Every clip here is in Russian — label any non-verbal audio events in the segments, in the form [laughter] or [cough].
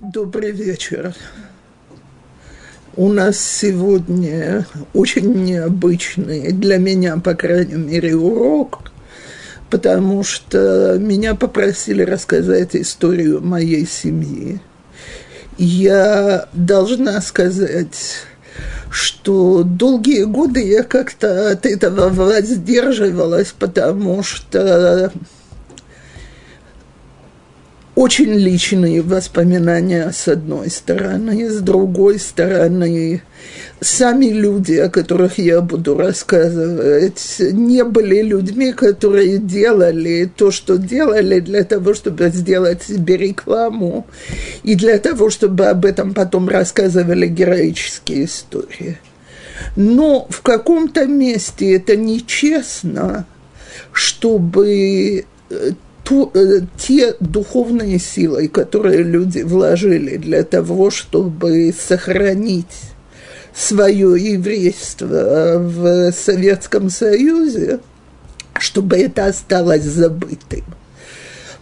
Добрый вечер. У нас сегодня очень необычный, для меня, по крайней мере, урок, потому что меня попросили рассказать историю моей семьи. Я должна сказать, что долгие годы я как-то от этого воздерживалась, потому что очень личные воспоминания с одной стороны, с другой стороны, сами люди, о которых я буду рассказывать, не были людьми, которые делали то, что делали для того, чтобы сделать себе рекламу, и для того, чтобы об этом потом рассказывали героические истории. Но в каком-то месте это нечестно, чтобы э, ту, э, те духовные силы, которые люди вложили для того, чтобы сохранить свое еврейство в Советском Союзе, чтобы это осталось забытым.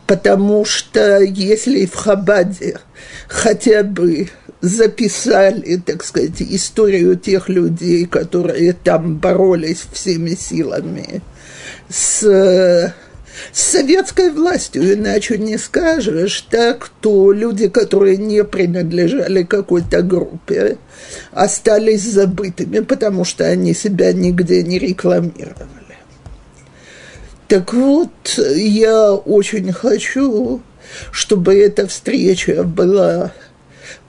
Потому что если в Хабаде хотя бы записали, так сказать, историю тех людей, которые там боролись всеми силами с с советской властью, иначе не скажешь, так, то люди, которые не принадлежали какой-то группе, остались забытыми, потому что они себя нигде не рекламировали. Так вот, я очень хочу, чтобы эта встреча была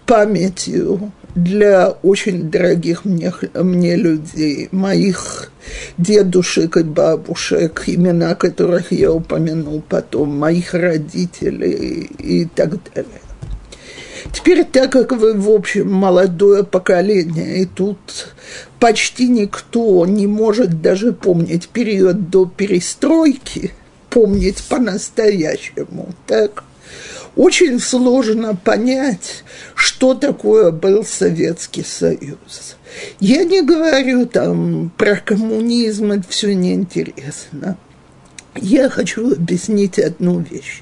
памятью для очень дорогих мне, мне людей, моих дедушек и бабушек, имена которых я упомянул потом, моих родителей и так далее. Теперь, так как вы, в общем, молодое поколение, и тут почти никто не может даже помнить период до перестройки, помнить по-настоящему, так? Очень сложно понять, что такое был Советский Союз. Я не говорю там про коммунизм, это все неинтересно. Я хочу объяснить одну вещь.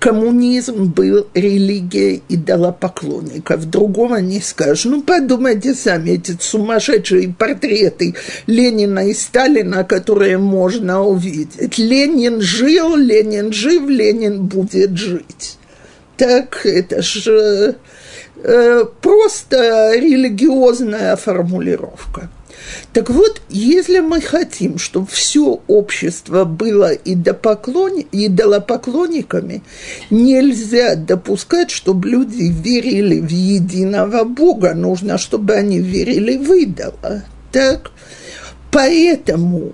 Коммунизм был религией идолопоклонников. Другого не скажешь. Ну, подумайте сами, эти сумасшедшие портреты Ленина и Сталина, которые можно увидеть. Ленин жил, Ленин жив, Ленин будет жить так это же э, просто религиозная формулировка. Так вот, если мы хотим, чтобы все общество было идолопоклонниками, нельзя допускать, чтобы люди верили в единого Бога. Нужно, чтобы они верили в идола. Так? Поэтому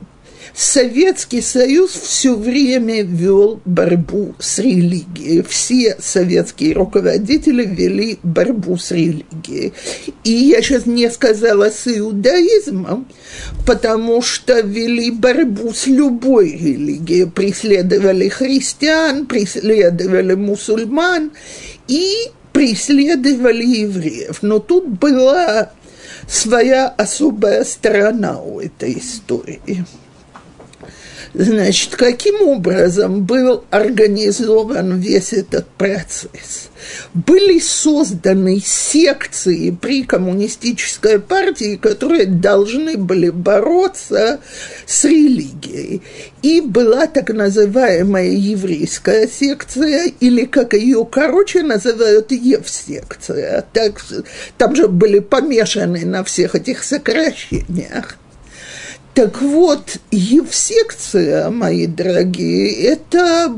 Советский Союз все время вел борьбу с религией. Все советские руководители вели борьбу с религией. И я сейчас не сказала с иудаизмом, потому что вели борьбу с любой религией. Преследовали христиан, преследовали мусульман и преследовали евреев. Но тут была своя особая сторона у этой истории. Значит, каким образом был организован весь этот процесс? Были созданы секции при коммунистической партии, которые должны были бороться с религией. И была так называемая еврейская секция, или как ее короче называют, Евсекция. Так, там же были помешаны на всех этих сокращениях. Так вот, евсекция, мои дорогие, это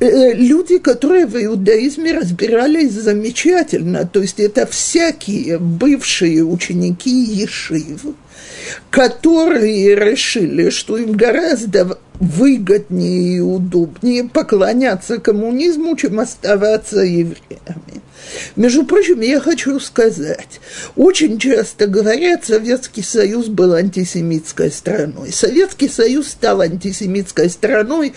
э, люди, которые в иудаизме разбирались замечательно. То есть это всякие бывшие ученики Ешив, которые решили, что им гораздо выгоднее и удобнее поклоняться коммунизму, чем оставаться евреями. Между прочим, я хочу сказать, очень часто говорят, Советский Союз был антисемитской страной. Советский Союз стал антисемитской страной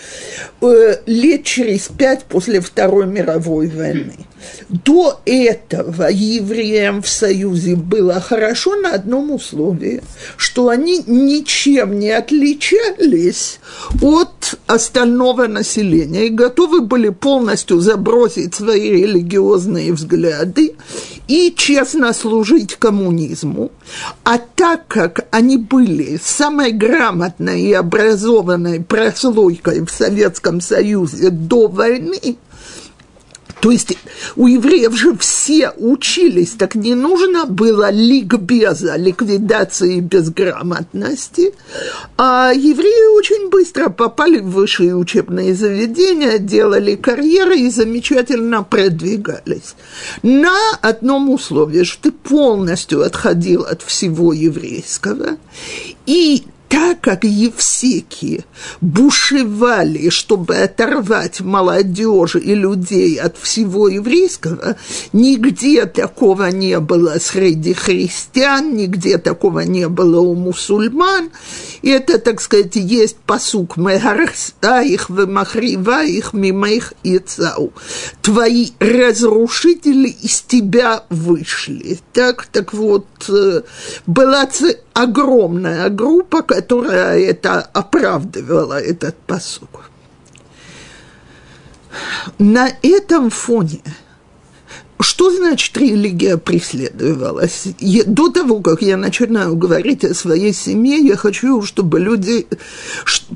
э, лет через пять после Второй мировой войны. До этого евреям в Союзе было хорошо на одном условии, что они ничем не отличались от остального населения и готовы были полностью забросить свои религиозные взгляды и честно служить коммунизму. А так как они были самой грамотной и образованной прослойкой в Советском Союзе до войны, то есть у евреев же все учились, так не нужно было ликбеза, ликвидации безграмотности. А евреи очень быстро попали в высшие учебные заведения, делали карьеры и замечательно продвигались. На одном условии, что ты полностью отходил от всего еврейского, и так как Евсеки бушевали, чтобы оторвать молодежь и людей от всего еврейского, нигде такого не было среди христиан, нигде такого не было у мусульман. И это, так сказать, есть посук «Мегарста их вымахрива их мимо их яцау». Твои разрушители из тебя вышли. Так, так вот, э, была огромная группа, которая это оправдывала, этот посук. На этом фоне что значит религия преследовалась? до того, как я начинаю говорить о своей семье, я хочу, чтобы люди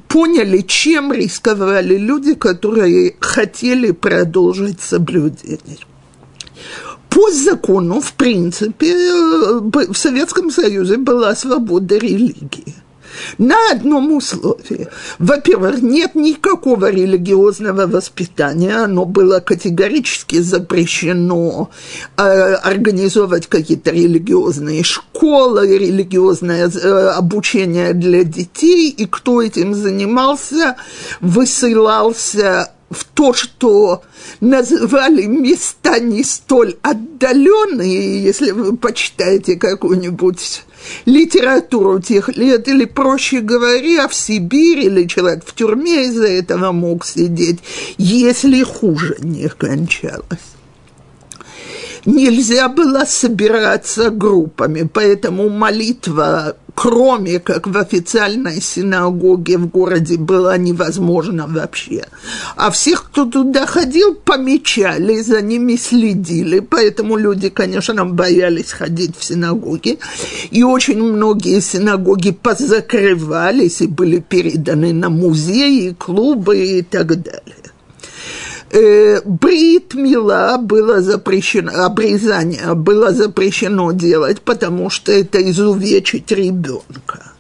поняли, чем рисковали люди, которые хотели продолжить соблюдение. По закону, в принципе, э, в Советском Союзе была свобода религии. На одном условии. Во-первых, нет никакого религиозного воспитания, оно было категорически запрещено э, организовывать какие-то религиозные школы, религиозное э, обучение для детей, и кто этим занимался, высылался в то, что называли места не столь отдаленные, если вы почитаете какую-нибудь литературу тех лет, или, проще говоря, в Сибири, или человек в тюрьме из-за этого мог сидеть, если хуже не кончалось нельзя было собираться группами, поэтому молитва кроме как в официальной синагоге в городе, была невозможна вообще. А всех, кто туда ходил, помечали, за ними следили, поэтому люди, конечно, боялись ходить в синагоги. И очень многие синагоги позакрывались и были переданы на музеи, клубы и так далее э, брит мила было запрещено, обрезание было запрещено делать, потому что это изувечить ребенка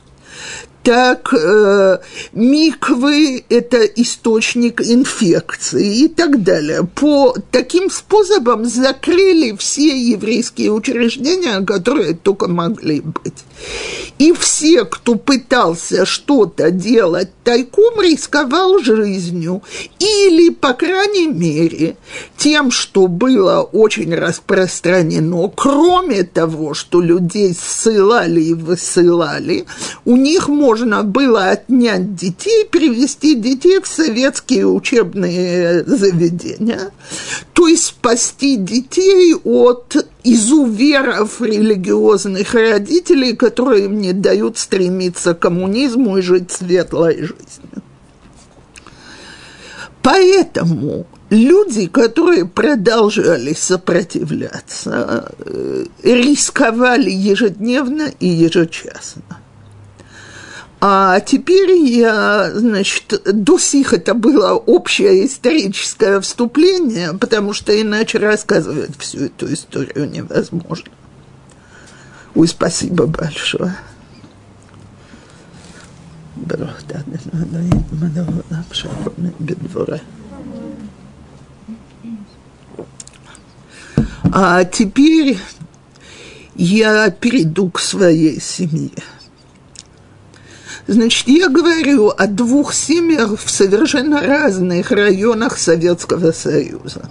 так э, миквы – это источник инфекции и так далее. По таким способом закрыли все еврейские учреждения, которые только могли быть. И все, кто пытался что-то делать тайком, рисковал жизнью. Или, по крайней мере, тем, что было очень распространено, кроме того, что людей ссылали и высылали, у них можно было отнять детей, перевести детей в советские учебные заведения, то есть спасти детей от изуверов религиозных родителей, которые им не дают стремиться к коммунизму и жить светлой жизнью. Поэтому люди, которые продолжали сопротивляться, э, рисковали ежедневно и ежечасно. А теперь я, значит, до сих это было общее историческое вступление, потому что иначе рассказывать всю эту историю невозможно. Ой, спасибо большое. А теперь я перейду к своей семье. Значит, я говорю о двух семьях в совершенно разных районах Советского Союза.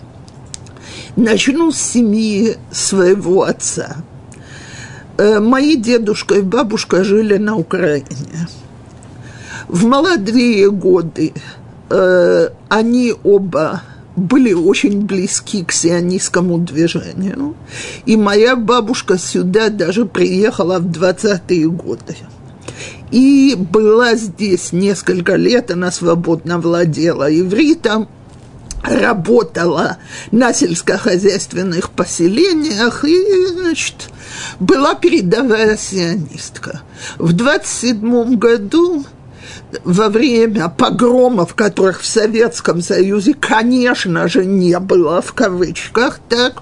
Начну с семьи своего отца. Э, мои дедушка и бабушка жили на Украине. В молодые годы э, они оба были очень близки к сионистскому движению. И моя бабушка сюда даже приехала в 20-е годы. И была здесь несколько лет, она свободно владела ивритом, работала на сельскохозяйственных поселениях и, значит, была передовая сионистка. В 27 году во время погромов, которых в Советском Союзе, конечно же, не было в кавычках, так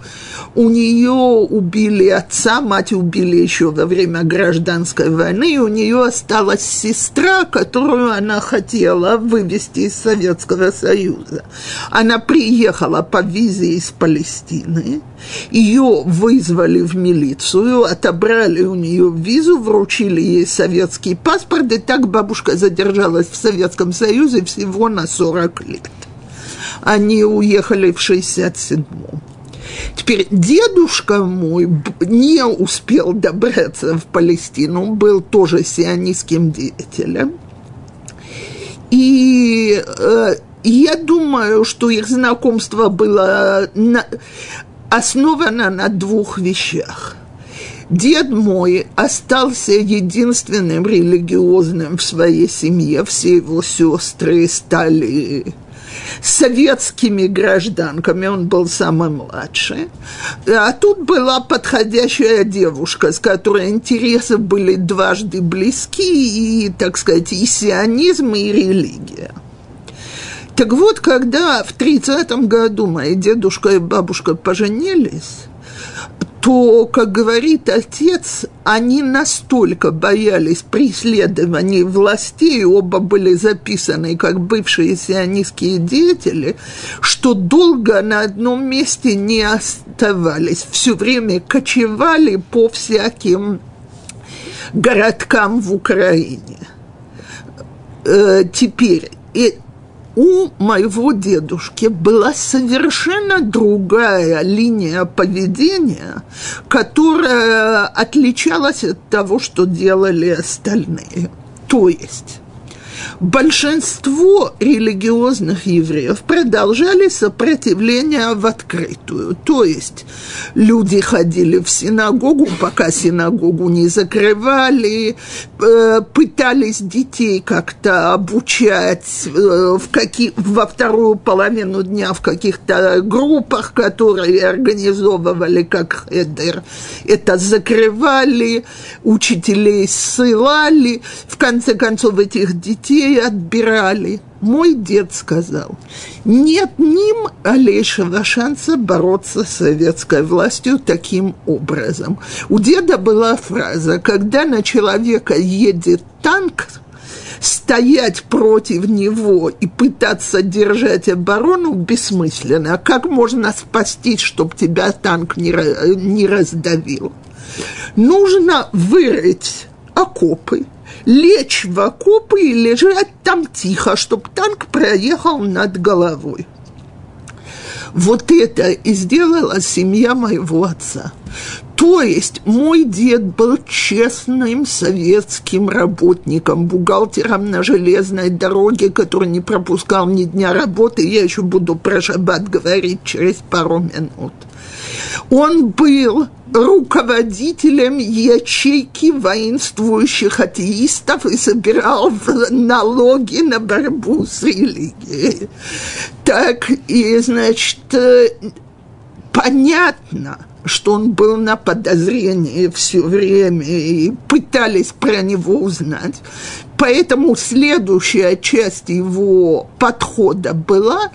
у нее убили отца, мать убили еще во время гражданской войны, и у нее осталась сестра, которую она хотела вывести из Советского Союза. Она приехала по визе из Палестины, ее вызвали в милицию, отобрали у нее визу, вручили ей советский паспорт, и так бабушка задержалась в Советском Союзе всего на 40 лет. Они уехали в 67-м. Теперь дедушка мой не успел добраться в Палестину, был тоже сионистским деятелем. И э, я думаю, что их знакомство было на, основано на двух вещах. Дед мой остался единственным религиозным в своей семье, все его сестры стали советскими гражданками, он был самый младший. А тут была подходящая девушка, с которой интересы были дважды близки, и, так сказать, и сионизм, и религия. Так вот, когда в 30 году мои дедушка и бабушка поженились, то, как говорит отец, они настолько боялись преследований властей, оба были записаны как бывшие сионистские деятели, что долго на одном месте не оставались, все время кочевали по всяким городкам в Украине. Э, теперь, и у моего дедушки была совершенно другая линия поведения, которая отличалась от того, что делали остальные. То есть большинство религиозных евреев продолжали сопротивление в открытую. То есть люди ходили в синагогу, пока синагогу не закрывали, э, пытались детей как-то обучать э, в какие, во вторую половину дня в каких-то группах, которые организовывали как хедер. Это закрывали, учителей ссылали. В конце концов, этих детей детей отбирали. Мой дед сказал, нет ним малейшего шанса бороться с советской властью таким образом. У деда была фраза, когда на человека едет танк, стоять против него и пытаться держать оборону бессмысленно. А как можно спастись, чтобы тебя танк не, не раздавил? Нужно вырыть окопы, лечь в окопы и лежать там тихо, чтобы танк проехал над головой. Вот это и сделала семья моего отца. То есть мой дед был честным советским работником, бухгалтером на железной дороге, который не пропускал ни дня работы. Я еще буду про шаббат говорить через пару минут. Он был руководителем ячейки воинствующих атеистов и собирал налоги на борьбу с религией. Так, и, значит, э, понятно – что он был на подозрении все время и пытались про него узнать. Поэтому следующая часть его подхода была,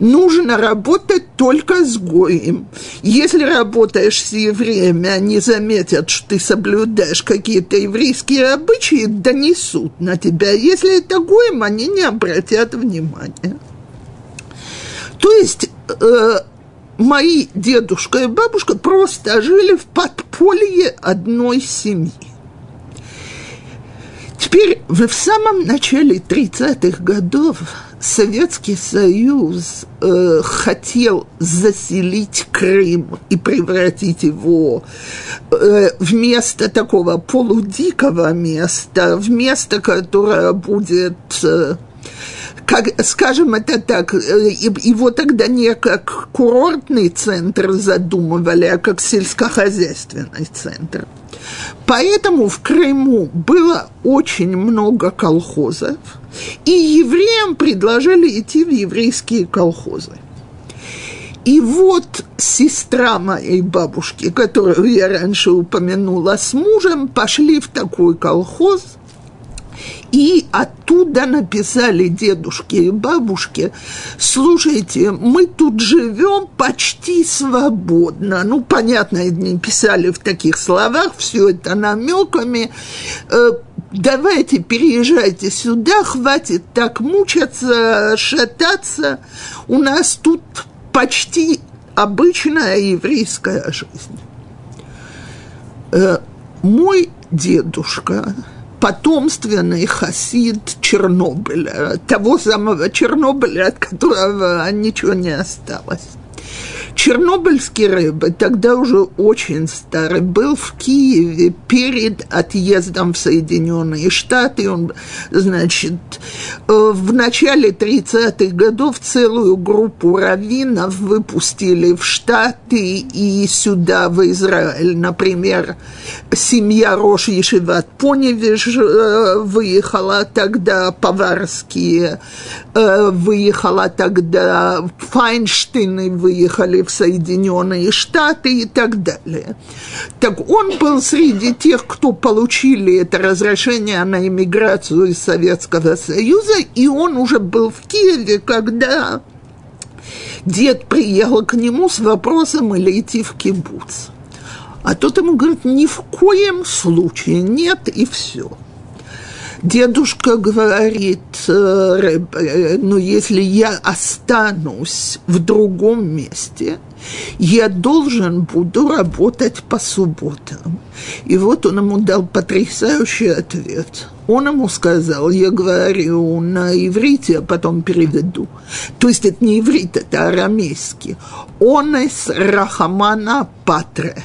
нужно работать только с гоем. Если работаешь с евреями, они заметят, что ты соблюдаешь какие-то еврейские обычаи, донесут на тебя. Если это гоем, они не обратят внимания. То есть э, мои дедушка и бабушка просто жили в подполье одной семьи. Теперь в самом начале 30-х годов Советский Союз э, хотел заселить Крым и превратить его э, в место такого полудикого места, в место, которое будет... Э, как, скажем это так, его тогда не как курортный центр задумывали, а как сельскохозяйственный центр. Поэтому в Крыму было очень много колхозов, и евреям предложили идти в еврейские колхозы. И вот сестра моей бабушки, которую я раньше упомянула, с мужем пошли в такой колхоз, и оттуда написали дедушке и бабушке, слушайте, мы тут живем почти свободно. Ну, понятно, не писали в таких словах, все это намеками. Э, давайте переезжайте сюда, хватит так мучаться, шататься. У нас тут почти обычная еврейская жизнь. Э, мой дедушка, потомственный хасид Чернобыля, того самого Чернобыля, от которого ничего не осталось. Чернобыльский рэбе, тогда уже очень старый, был в Киеве перед отъездом в Соединенные Штаты. Он, значит, э, в начале 30-х годов целую группу раввинов выпустили в Штаты и сюда, в Израиль. Например, семья Рош Ешиват Поневиш э, выехала тогда, поварские э, выехала тогда, Файнштейны выехали в Соединенные Штаты и так далее. Так он был среди тех, кто получили это разрешение на иммиграцию из Советского Союза, и он уже был в Киеве, когда дед приехал к нему с вопросом или идти в кибуц. А тот ему говорит, ни в коем случае нет, и все – Дедушка говорит, э, э, ну, если я останусь в другом месте, я должен буду работать по субботам. И вот он ему дал потрясающий ответ. Он ему сказал, я говорю на иврите, а потом переведу. То есть это не иврит, это арамейский. «Онес рахамана патре».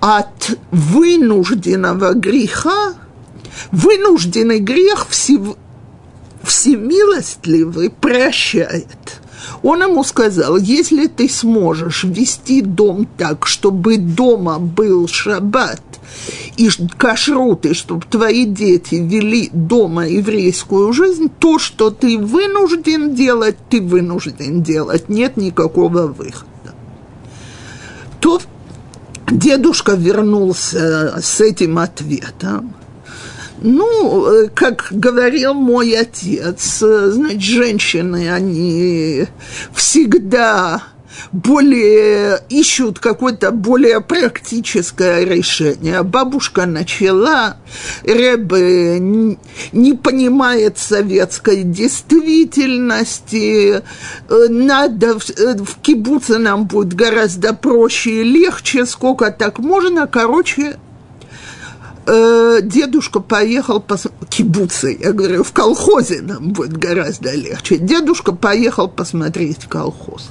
От вынужденного греха вынужденный грех всев... всемилостливый прощает. Он ему сказал, если ты сможешь вести дом так, чтобы дома был шаббат и кашрут, и чтобы твои дети вели дома еврейскую жизнь, то, что ты вынужден делать, ты вынужден делать. Нет никакого выхода. То дедушка вернулся с этим ответом. Ну, э, как говорил мой отец, э, значит, женщины, они всегда более ищут какое-то более практическое решение. Бабушка начала, Рэбе не понимает советской действительности, э, надо в, кибуце нам будет гораздо проще и легче, сколько так можно, короче, э, дедушка поехал по кибуце, я говорю, в колхозе нам будет гораздо легче. Дедушка поехал посмотреть колхоз.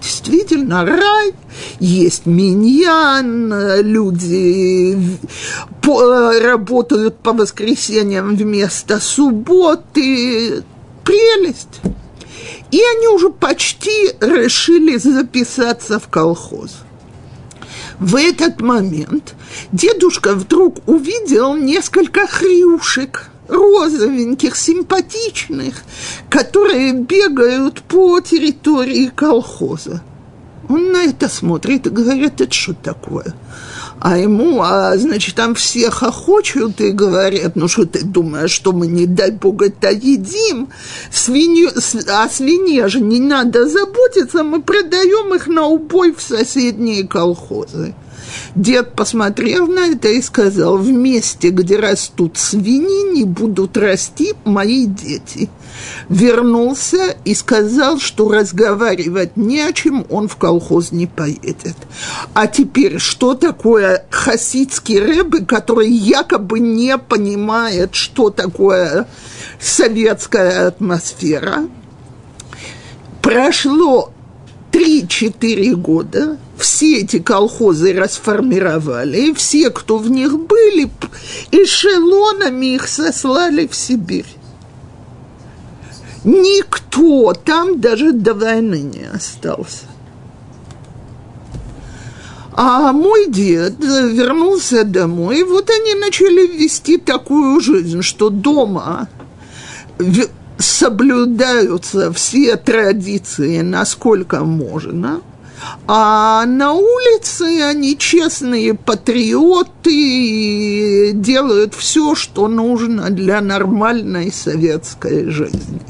Действительно, рай, есть миньян, люди по, работают по воскресеньям вместо субботы. Прелесть. И они уже почти решили записаться в колхоз. В этот момент дедушка вдруг увидел несколько хрюшек, розовеньких, симпатичных, которые бегают по территории колхоза. Он на это смотрит и говорит, это что такое? А ему, а, значит, там все хохочут и говорят, ну что ты думаешь, что мы, не дай бог, это едим? Свинью, о свинье же не надо заботиться, мы продаем их на убой в соседние колхозы. Дед посмотрел на это и сказал, в месте, где растут свиньи, не будут расти мои дети. Вернулся и сказал, что разговаривать не о чем, он в колхоз не поедет. А теперь, что такое хасидский рэбы, который якобы не понимает, что такое советская атмосфера? Прошло 3-4 года все эти колхозы расформировали, и все, кто в них были, эшелонами их сослали в Сибирь. Никто там даже до войны не остался. А мой дед вернулся домой, и вот они начали вести такую жизнь, что дома соблюдаются все традиции, насколько можно, а на улице они честные патриоты и делают все, что нужно для нормальной советской жизни.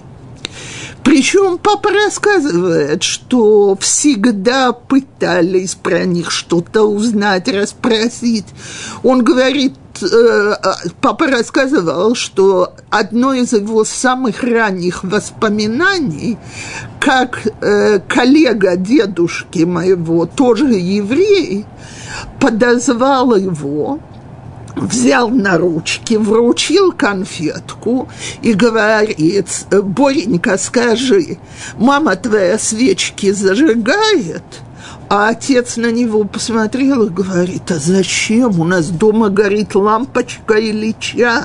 Причем папа рассказывает, что всегда пытались про них что-то узнать, расспросить. Он говорит, э, папа рассказывал, что одно из его самых ранних воспоминаний, как э, коллега дедушки моего, тоже еврей, подозвал его взял на ручки, вручил конфетку и говорит, Боренька, скажи, мама твоя свечки зажигает? А отец на него посмотрел и говорит, а зачем? У нас дома горит лампочка или. Э,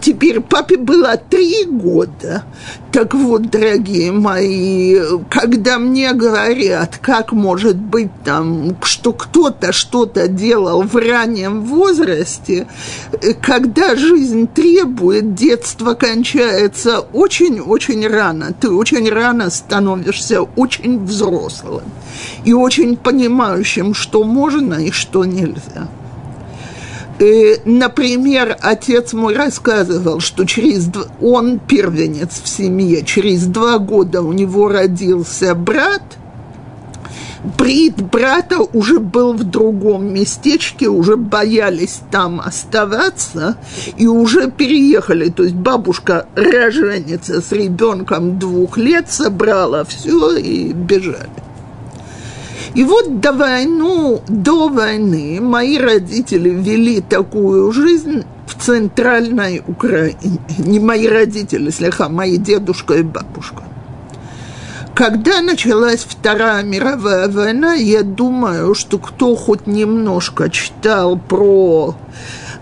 теперь папе было три года. Так вот, дорогие мои, когда мне говорят, как может быть там, что кто-то что-то делал в раннем возрасте, э, когда жизнь требует, детство кончается очень-очень рано. Ты очень рано становишься очень взрослым и очень понимающим, что можно и что нельзя. Э, например, отец мой рассказывал, что через дв... он первенец в семье, через два года у него родился брат, Брит брата уже был в другом местечке, уже боялись там оставаться и уже переехали. То есть бабушка роженица с ребенком двух лет собрала все и бежали. И вот до войны, до войны мои родители вели такую жизнь в центральной Украине. Не мои родители, слегка, мои дедушка и бабушка. Когда началась Вторая мировая война, я думаю, что кто хоть немножко читал про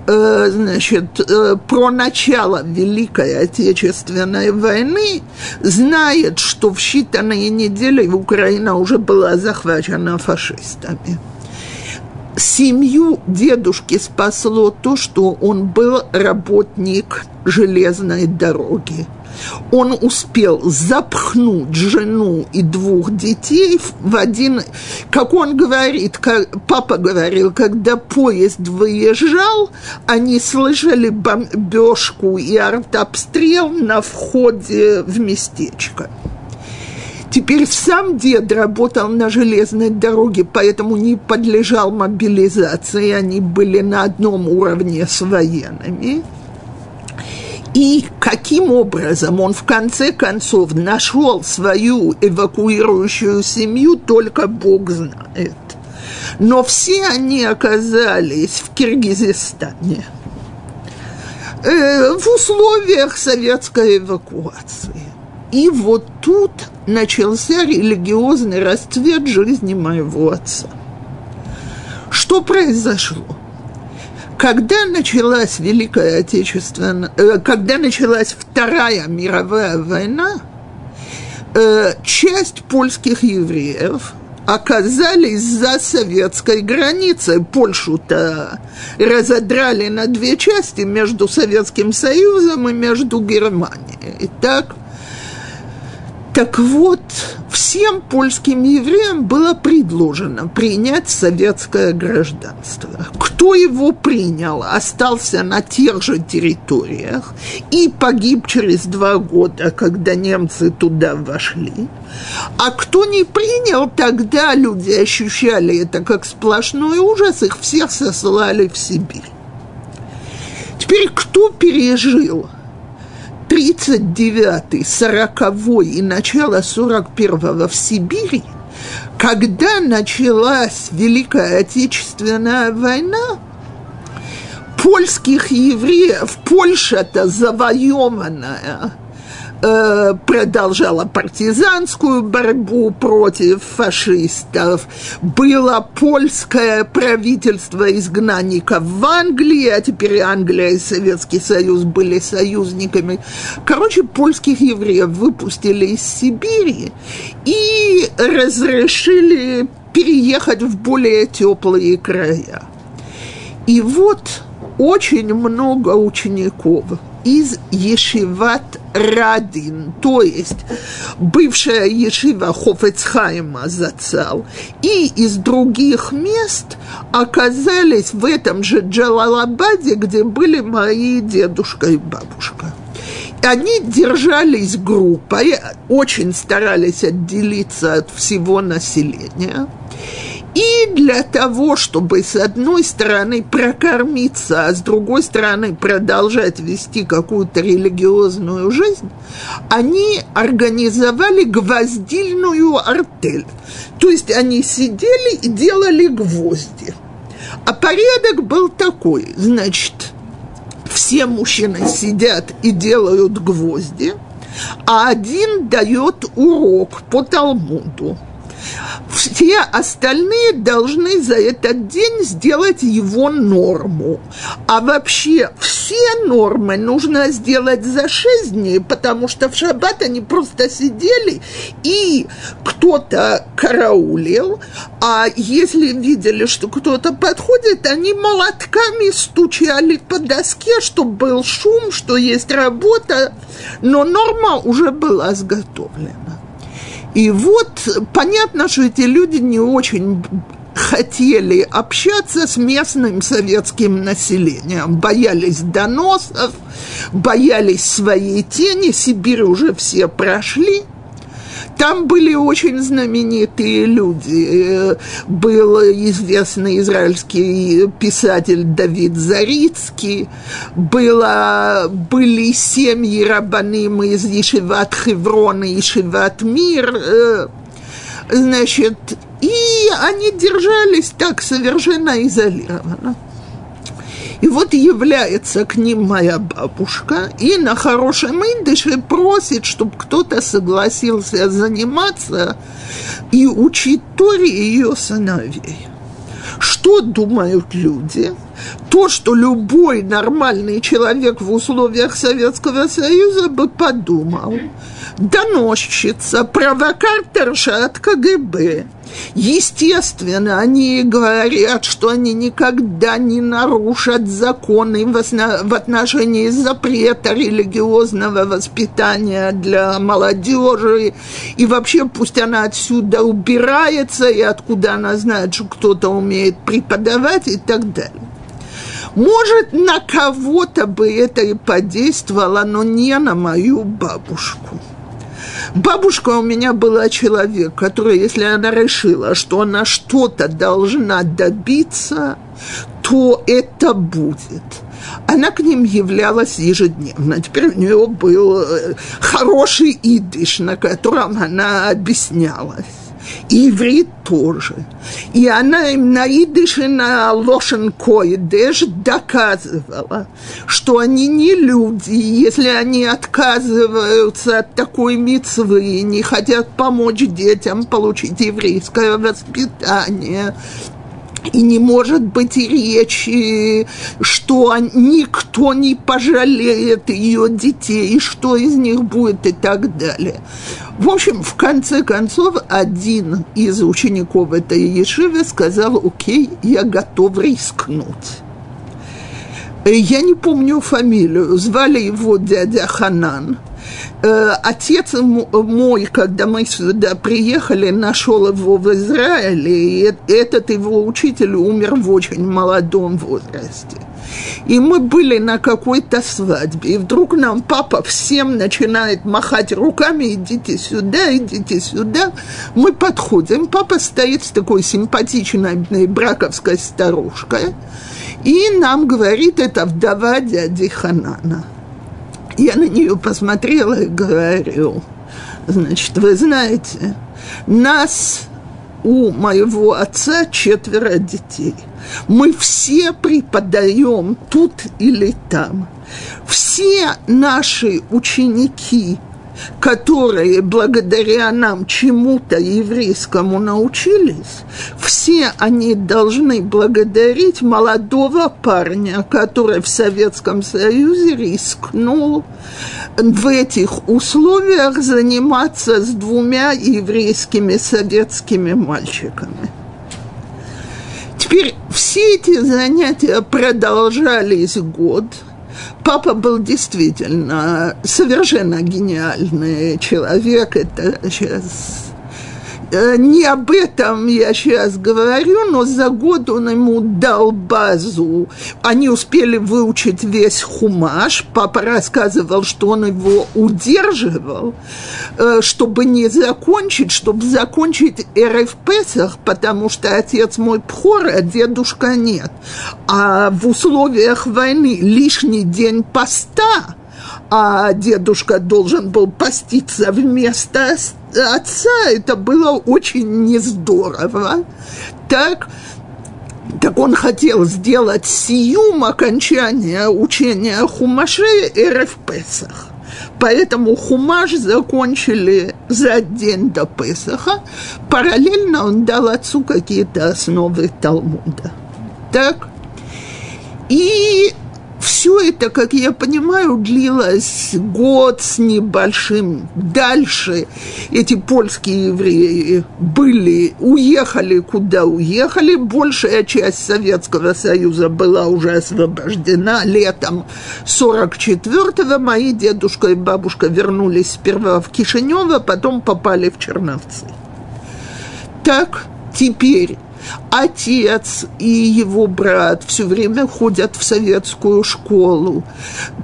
значит, э, про начало Великой Отечественной войны, знает, что в считанные недели Украина уже была захвачена фашистами. Семью дедушки спасло то, что он был работник железной дороги – он успел запхнуть жену и двух детей в один, как он говорит, как папа говорил, когда поезд выезжал, они слышали бомбежку и артобстрел на входе в местечко. Теперь сам дед работал на железной дороге, поэтому не подлежал мобилизации, они были на одном уровне с военными – и каким образом он в конце концов нашел свою эвакуирующую семью, только Бог знает. Но все они оказались в Киргизстане э, в условиях советской эвакуации. И вот тут начался религиозный расцвет жизни моего отца. Что произошло? Когда началась Великая Отечественная, э, когда началась Вторая мировая война, э, часть польских евреев оказались за советской границей. Польшу-то разодрали на две части между Советским Союзом и между Германией. Итак, так вот, всем польским евреям было предложено принять советское гражданство. Кто его принял, остался на тех же территориях и погиб через два года, когда немцы туда вошли. А кто не принял, тогда люди ощущали это как сплошной ужас, их всех сослали в Сибирь. Теперь кто пережил 39-й, 40-й и начало 41-го в Сибири, когда началась Великая Отечественная война, польских евреев, Польша-то завоеванная, э, продолжала партизанскую борьбу против фашистов. Было польское правительство изгнанников в Англии, а теперь Англия и Советский Союз были союзниками. Короче, польских евреев выпустили из Сибири и разрешили переехать в более теплые края. И вот очень много учеников из Ешиват Радин, то есть бывшая Ешива Хофецхайма Зацал, и из других мест оказались в этом же Джалалабаде, где были мои дедушка и бабушка. Они держались группой, очень старались отделиться от всего населения – и для того, чтобы с одной стороны прокормиться, а с другой стороны продолжать вести какую-то религиозную жизнь, они организовали гвоздильную артель. То есть они сидели и делали гвозди. А порядок был такой, значит, все мужчины сидят и делают гвозди, а один дает урок по Талмуду все остальные должны за этот день сделать его норму. А вообще все нормы нужно сделать за шесть дней, потому что в шаббат они просто сидели и кто-то караулил, а если видели, что кто-то подходит, они молотками стучали по доске, чтобы был шум, что есть работа, но норма уже была сготовлена. И вот понятно, что эти люди не очень хотели общаться с местным советским населением, боялись доносов, боялись своей тени, Сибирь уже все прошли – там были очень знаменитые люди. Был известный израильский писатель Давид Зарицкий, было, были семьи рабаным из Ешиват Хеврона и Ешиват Мир. Э, значит, и они держались так совершенно изолированно. И вот является к ним моя бабушка и на хорошем идыше просит, чтобы кто-то согласился заниматься и учить Торе ее сыновей. Что думают люди? То, что любой нормальный человек в условиях Советского Союза бы подумал. Доносчица, провокаторша от КГБ – Естественно, они говорят, что они никогда не нарушат законы в отношении запрета религиозного воспитания для молодежи. И вообще пусть она отсюда убирается, и откуда она знает, что кто-то умеет преподавать и так далее. Может, на кого-то бы это и подействовало, но не на мою бабушку. Бабушка у меня была человек, который, если она решила, что она что-то должна добиться, то это будет. Она к ним являлась ежедневно. Теперь у нее был э, хороший идыш, на котором она объяснялась и иврит тоже. И она им на идыше на лошен койдеш доказывала, что они не люди, если они отказываются от такой мецвы и не хотят помочь детям получить еврейское воспитание, и не может быть речи, что никто не пожалеет ее детей, и что из них будет и так далее. В общем, в конце концов, один из учеников этой ешивы сказал, окей, я готов рискнуть. Я не помню фамилию, звали его дядя Ханан. Э, отец мой, когда мы сюда приехали, нашел его в Израиле, и этот его учитель умер в очень молодом возрасте. И мы были на какой-то свадьбе, и вдруг нам папа всем начинает махать руками, идите сюда, идите сюда. Мы подходим, папа стоит с такой симпатичной браковской старушкой, и нам говорит, это вдова дяди Ханана – я на нее посмотрела и говорю, значит, вы знаете, нас у моего отца четверо детей. Мы все преподаем тут или там. Все наши ученики которые благодаря нам чему-то еврейскому научились, все они должны благодарить молодого парня, который в Советском Союзе рискнул в этих условиях заниматься с двумя еврейскими советскими мальчиками. Теперь все эти занятия продолжались год – папа был действительно совершенно гениальный человек. Это сейчас не об этом я сейчас говорю, но за год он ему дал базу. Они успели выучить весь хумаш. Папа рассказывал, что он его удерживал, э, чтобы не закончить, чтобы закончить РФ Песах, потому что отец мой Пхор, а дедушка нет. А в условиях войны лишний день поста – а дедушка должен был поститься вместо отца, это было очень не здорово. Так, так он хотел сделать сиюм окончания учения Хумаше РФ Песах. Поэтому Хумаш закончили за день до Песаха. Параллельно он дал отцу какие-то основы Талмуда. Так? И все это, как я понимаю, длилось год с небольшим. Дальше эти польские евреи были, уехали куда уехали. Большая часть Советского Союза была уже освобождена летом 44-го. Мои дедушка и бабушка вернулись сперва в Кишинево, потом попали в Черновцы. Так, теперь Отец и его брат все время ходят в советскую школу.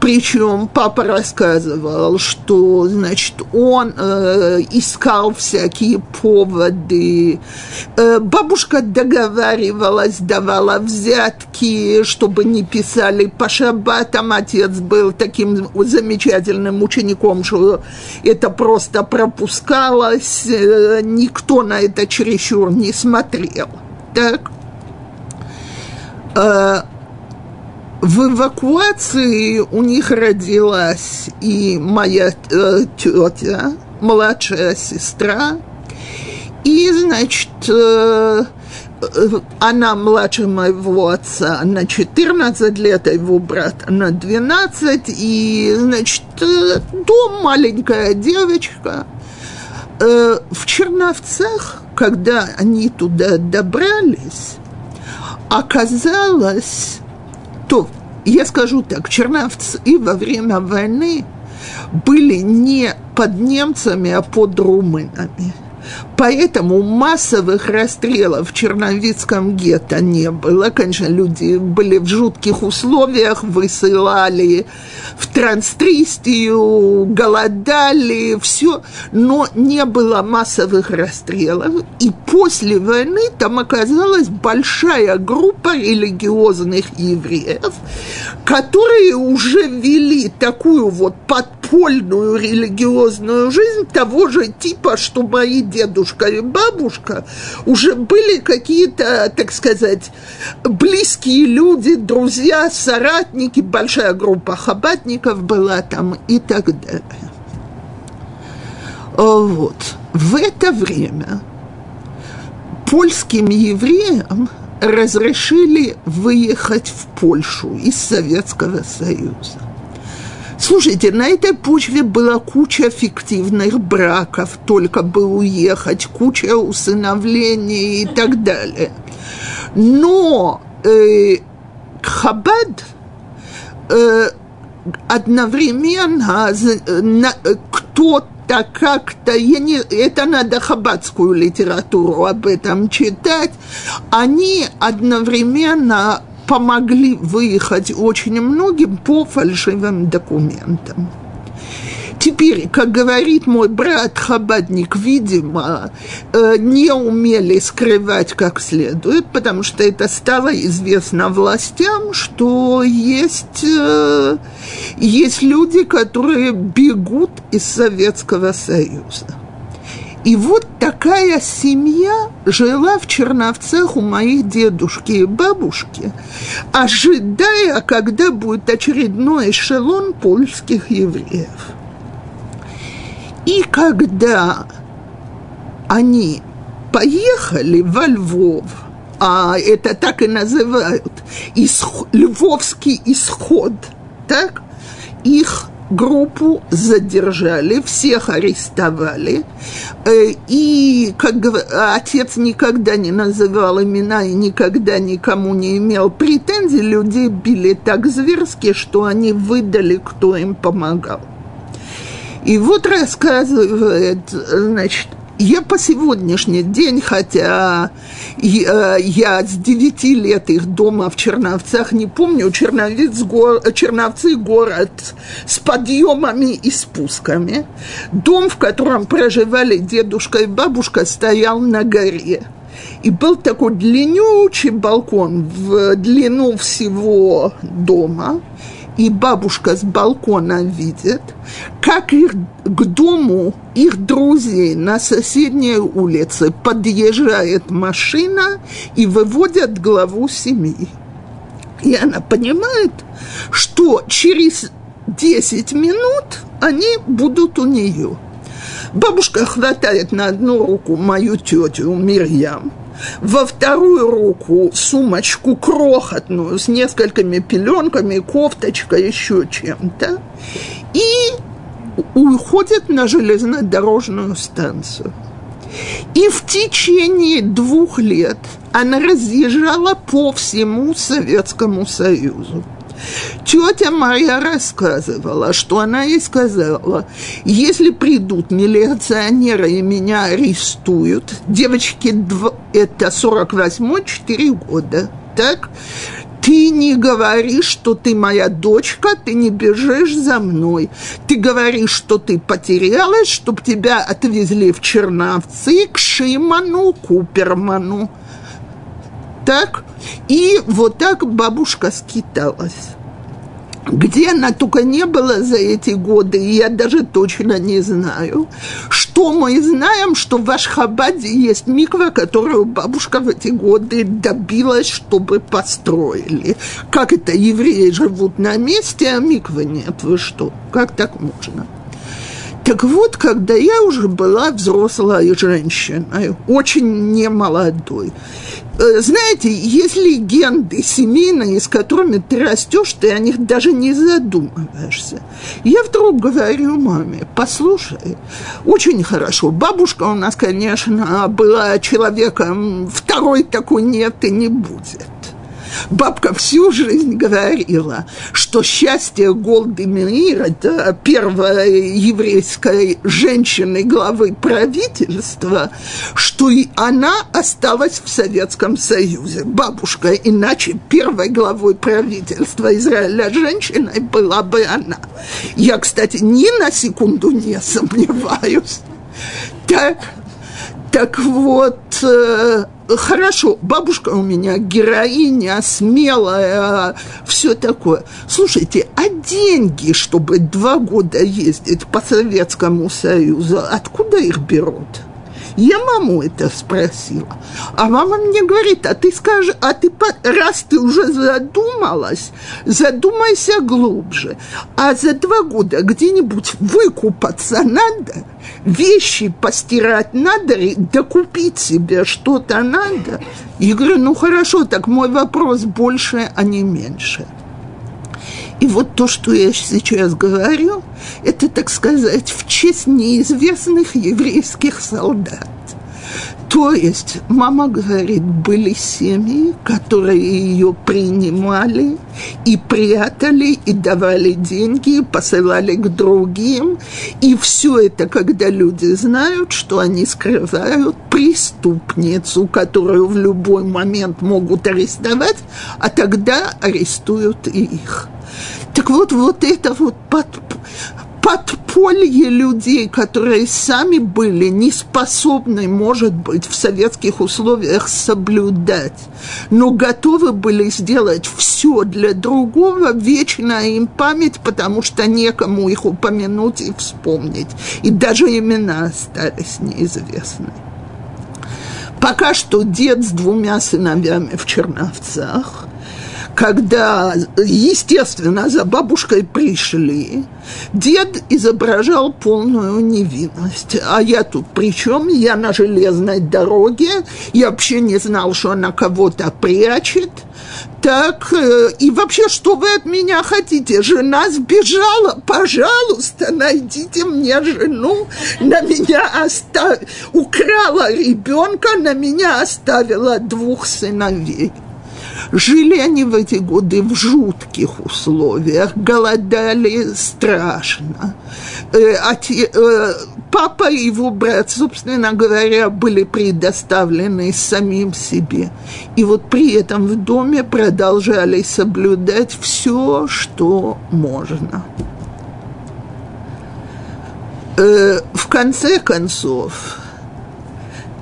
Причем папа рассказывал, что, значит, он э, искал всякие поводы. Э, бабушка договаривалась, давала взятки, чтобы не писали по шаббатам. Отец был таким замечательным учеником, что это просто пропускалось. Э, никто на это чересчур не смотрел. Так. А, в эвакуации у них родилась и моя э, тетя, младшая сестра, и, значит, э, она младше моего отца на 14 лет, а его брат на 12, и, значит, э, дом маленькая девочка. Э, в Черновцах когда они туда добрались, оказалось, то, я скажу так, черновцы во время войны были не под немцами, а под румынами – Поэтому массовых расстрелов в Черновицком гетто не было. Конечно, люди были в жутких условиях, высылали в Транстристию, голодали, все, но не было массовых расстрелов. И после войны там оказалась большая группа религиозных евреев, которые уже вели такую вот подпольную религиозную жизнь того же типа, что мои дедушка и бабушка уже были какие-то, так сказать, близкие люди, друзья, соратники, большая группа хабатников была там и так далее. Вот. В это время польским евреям разрешили выехать в Польшу из Советского Союза. Слушайте, на этой почве была куча фиктивных браков, только бы уехать, куча усыновлений и так далее. Но э, Хабад э, одновременно кто-то как-то, я не, это надо хабадскую литературу об этом читать, они одновременно помогли выехать очень многим по фальшивым документам. Теперь, как говорит мой брат Хабадник, видимо, э, не умели скрывать как следует, потому что это стало известно властям, что есть, э, есть люди, которые бегут из Советского Союза. И вот такая семья жила в Черновцах у моих дедушки и бабушки, ожидая, когда будет очередной эшелон польских евреев. И когда они поехали во Львов, а это так и называют, исход, львовский исход, так, их группу задержали, всех арестовали. Э, и, как отец никогда не называл имена и никогда никому не имел претензий, людей били так зверски, что они выдали, кто им помогал. И вот рассказывает, значит, я по сегодняшний день, хотя я, я с 9 лет их дома в Черновцах не помню, Черновец, гор, Черновцы город с подъемами и спусками. Дом, в котором проживали дедушка и бабушка, стоял на горе. И был такой длиннючий балкон в длину всего дома – и бабушка с балкона видит, как их, к дому их друзей на соседней улице подъезжает машина и выводят главу семьи. И она понимает, что через 10 минут они будут у нее. Бабушка хватает на одну руку мою тетю Мирьям – во вторую руку сумочку крохотную с несколькими пеленками, кофточка, еще чем-то, и уходит на железнодорожную станцию. И в течение двух лет она разъезжала по всему Советскому Союзу. Тетя моя рассказывала, что она ей сказала, если придут милиционеры и меня арестуют, девочки, это 48 4 года, так? Ты не говоришь, что ты моя дочка, ты не бежишь за мной. Ты говоришь, что ты потерялась, чтобы тебя отвезли в Черновцы к Шиману Куперману так, и вот так бабушка скиталась. Где она только не была за эти годы, я даже точно не знаю. Что мы знаем, что в Ашхабаде есть миква, которую бабушка в эти годы добилась, чтобы построили. Как это евреи живут на месте, а миквы нет? Вы что? Как так можно? Так вот, когда я уже была взрослой женщиной, очень немолодой, э, знаете, есть легенды семейные, с которыми ты растешь, ты о них даже не задумываешься. Я вдруг говорю маме, послушай, очень хорошо, бабушка у нас, конечно, была человеком, второй такой нет и не будет. Бабка всю жизнь говорила, что счастье Голды Меир, это первой еврейской женщины главы правительства, что и она осталась в Советском Союзе. Бабушка, иначе первой главой правительства Израиля женщиной была бы она. Я, кстати, ни на секунду не сомневаюсь. Так, так вот, э, хорошо, бабушка у меня героиня, смелая, все такое. Слушайте, а деньги, чтобы два года ездить по Советскому Союзу, откуда их берут? Я маму это спросила. А мама мне говорит, а ты скажи, а ты, раз ты уже задумалась, задумайся глубже. А за два года где-нибудь выкупаться надо, вещи постирать надо, докупить себе что-то надо. И говорю, ну хорошо, так мой вопрос больше, а не меньше. И вот то, что я сейчас говорю, это, так сказать, в честь неизвестных еврейских солдат. То есть, мама говорит, были семьи, которые ее принимали и прятали, и давали деньги, и посылали к другим. И все это, когда люди знают, что они скрывают преступницу, которую в любой момент могут арестовать, а тогда арестуют их. Так вот, вот это вот под, подполье людей, которые сами были не способны, может быть, в советских условиях соблюдать, но готовы были сделать все для другого, вечная им память, потому что некому их упомянуть и вспомнить. И даже имена остались неизвестны. Пока что дед с двумя сыновьями в Черновцах – когда, естественно, за бабушкой пришли, дед изображал полную невинность. А я тут при чем? Я на железной дороге, я вообще не знал, что она кого-то прячет. Так, э, и вообще, что вы от меня хотите? Жена сбежала, пожалуйста, найдите мне жену, на меня оставила, украла ребенка, на меня оставила двух сыновей. Жили они в эти годы в жутких условиях, голодали страшно. Э, э, папа и его брат, собственно говоря, были предоставлены самим себе. И вот при этом в доме продолжали соблюдать все, что можно. Э, в конце концов,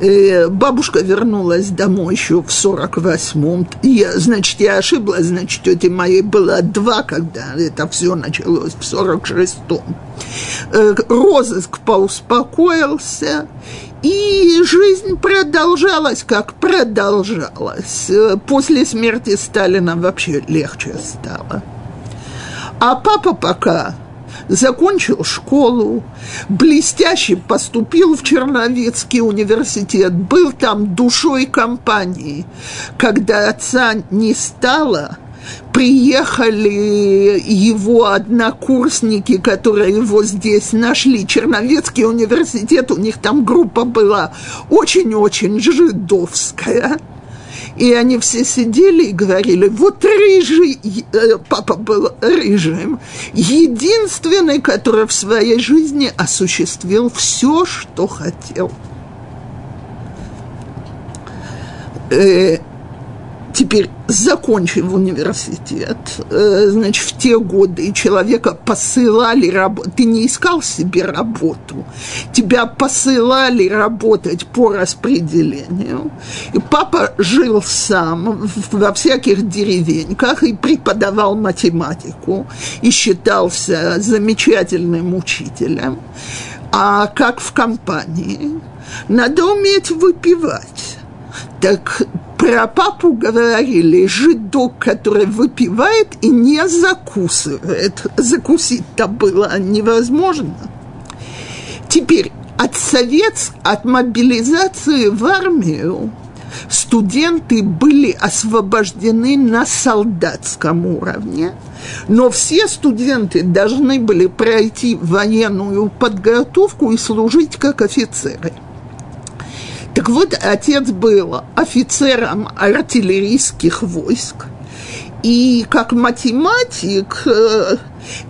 Э, бабушка вернулась домой еще в 48-м. Я, значит, я ошиблась, значит, тети моей было два, когда это все началось, в 46-м. Э, розыск поуспокоился, и жизнь продолжалась, как продолжалась. Э, после смерти Сталина вообще легче стало. А папа пока закончил школу, блестяще поступил в Черновецкий университет, был там душой компании. Когда отца не стало, приехали его однокурсники, которые его здесь нашли. Черновецкий университет, у них там группа была очень-очень жидовская – и они все сидели и говорили, вот рыжий, э, папа был рыжим, единственный, который в своей жизни осуществил все, что хотел. Теперь, закончив университет, э, значит, в те годы человека посылали работать, ты не искал себе работу, тебя посылали работать по распределению, и папа жил сам во всяких деревеньках и преподавал математику, и считался замечательным учителем, а как в компании, надо уметь выпивать. Так про папу говорили, жидок, который выпивает и не закусывает. Закусить-то было невозможно. Теперь от совет, от мобилизации в армию студенты были освобождены на солдатском уровне, но все студенты должны были пройти военную подготовку и служить как офицеры – так вот, отец был офицером артиллерийских войск, и как математик, э,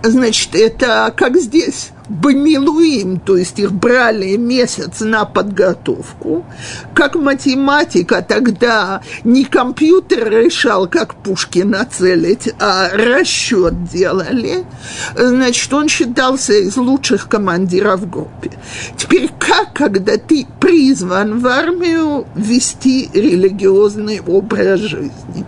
значит, это как здесь, Бамилуим, то есть их брали месяц на подготовку. Как математика тогда не компьютер решал, как пушки нацелить, а расчет делали. Значит, он считался из лучших командиров в. Теперь как, когда ты призван в армию вести религиозный образ жизни?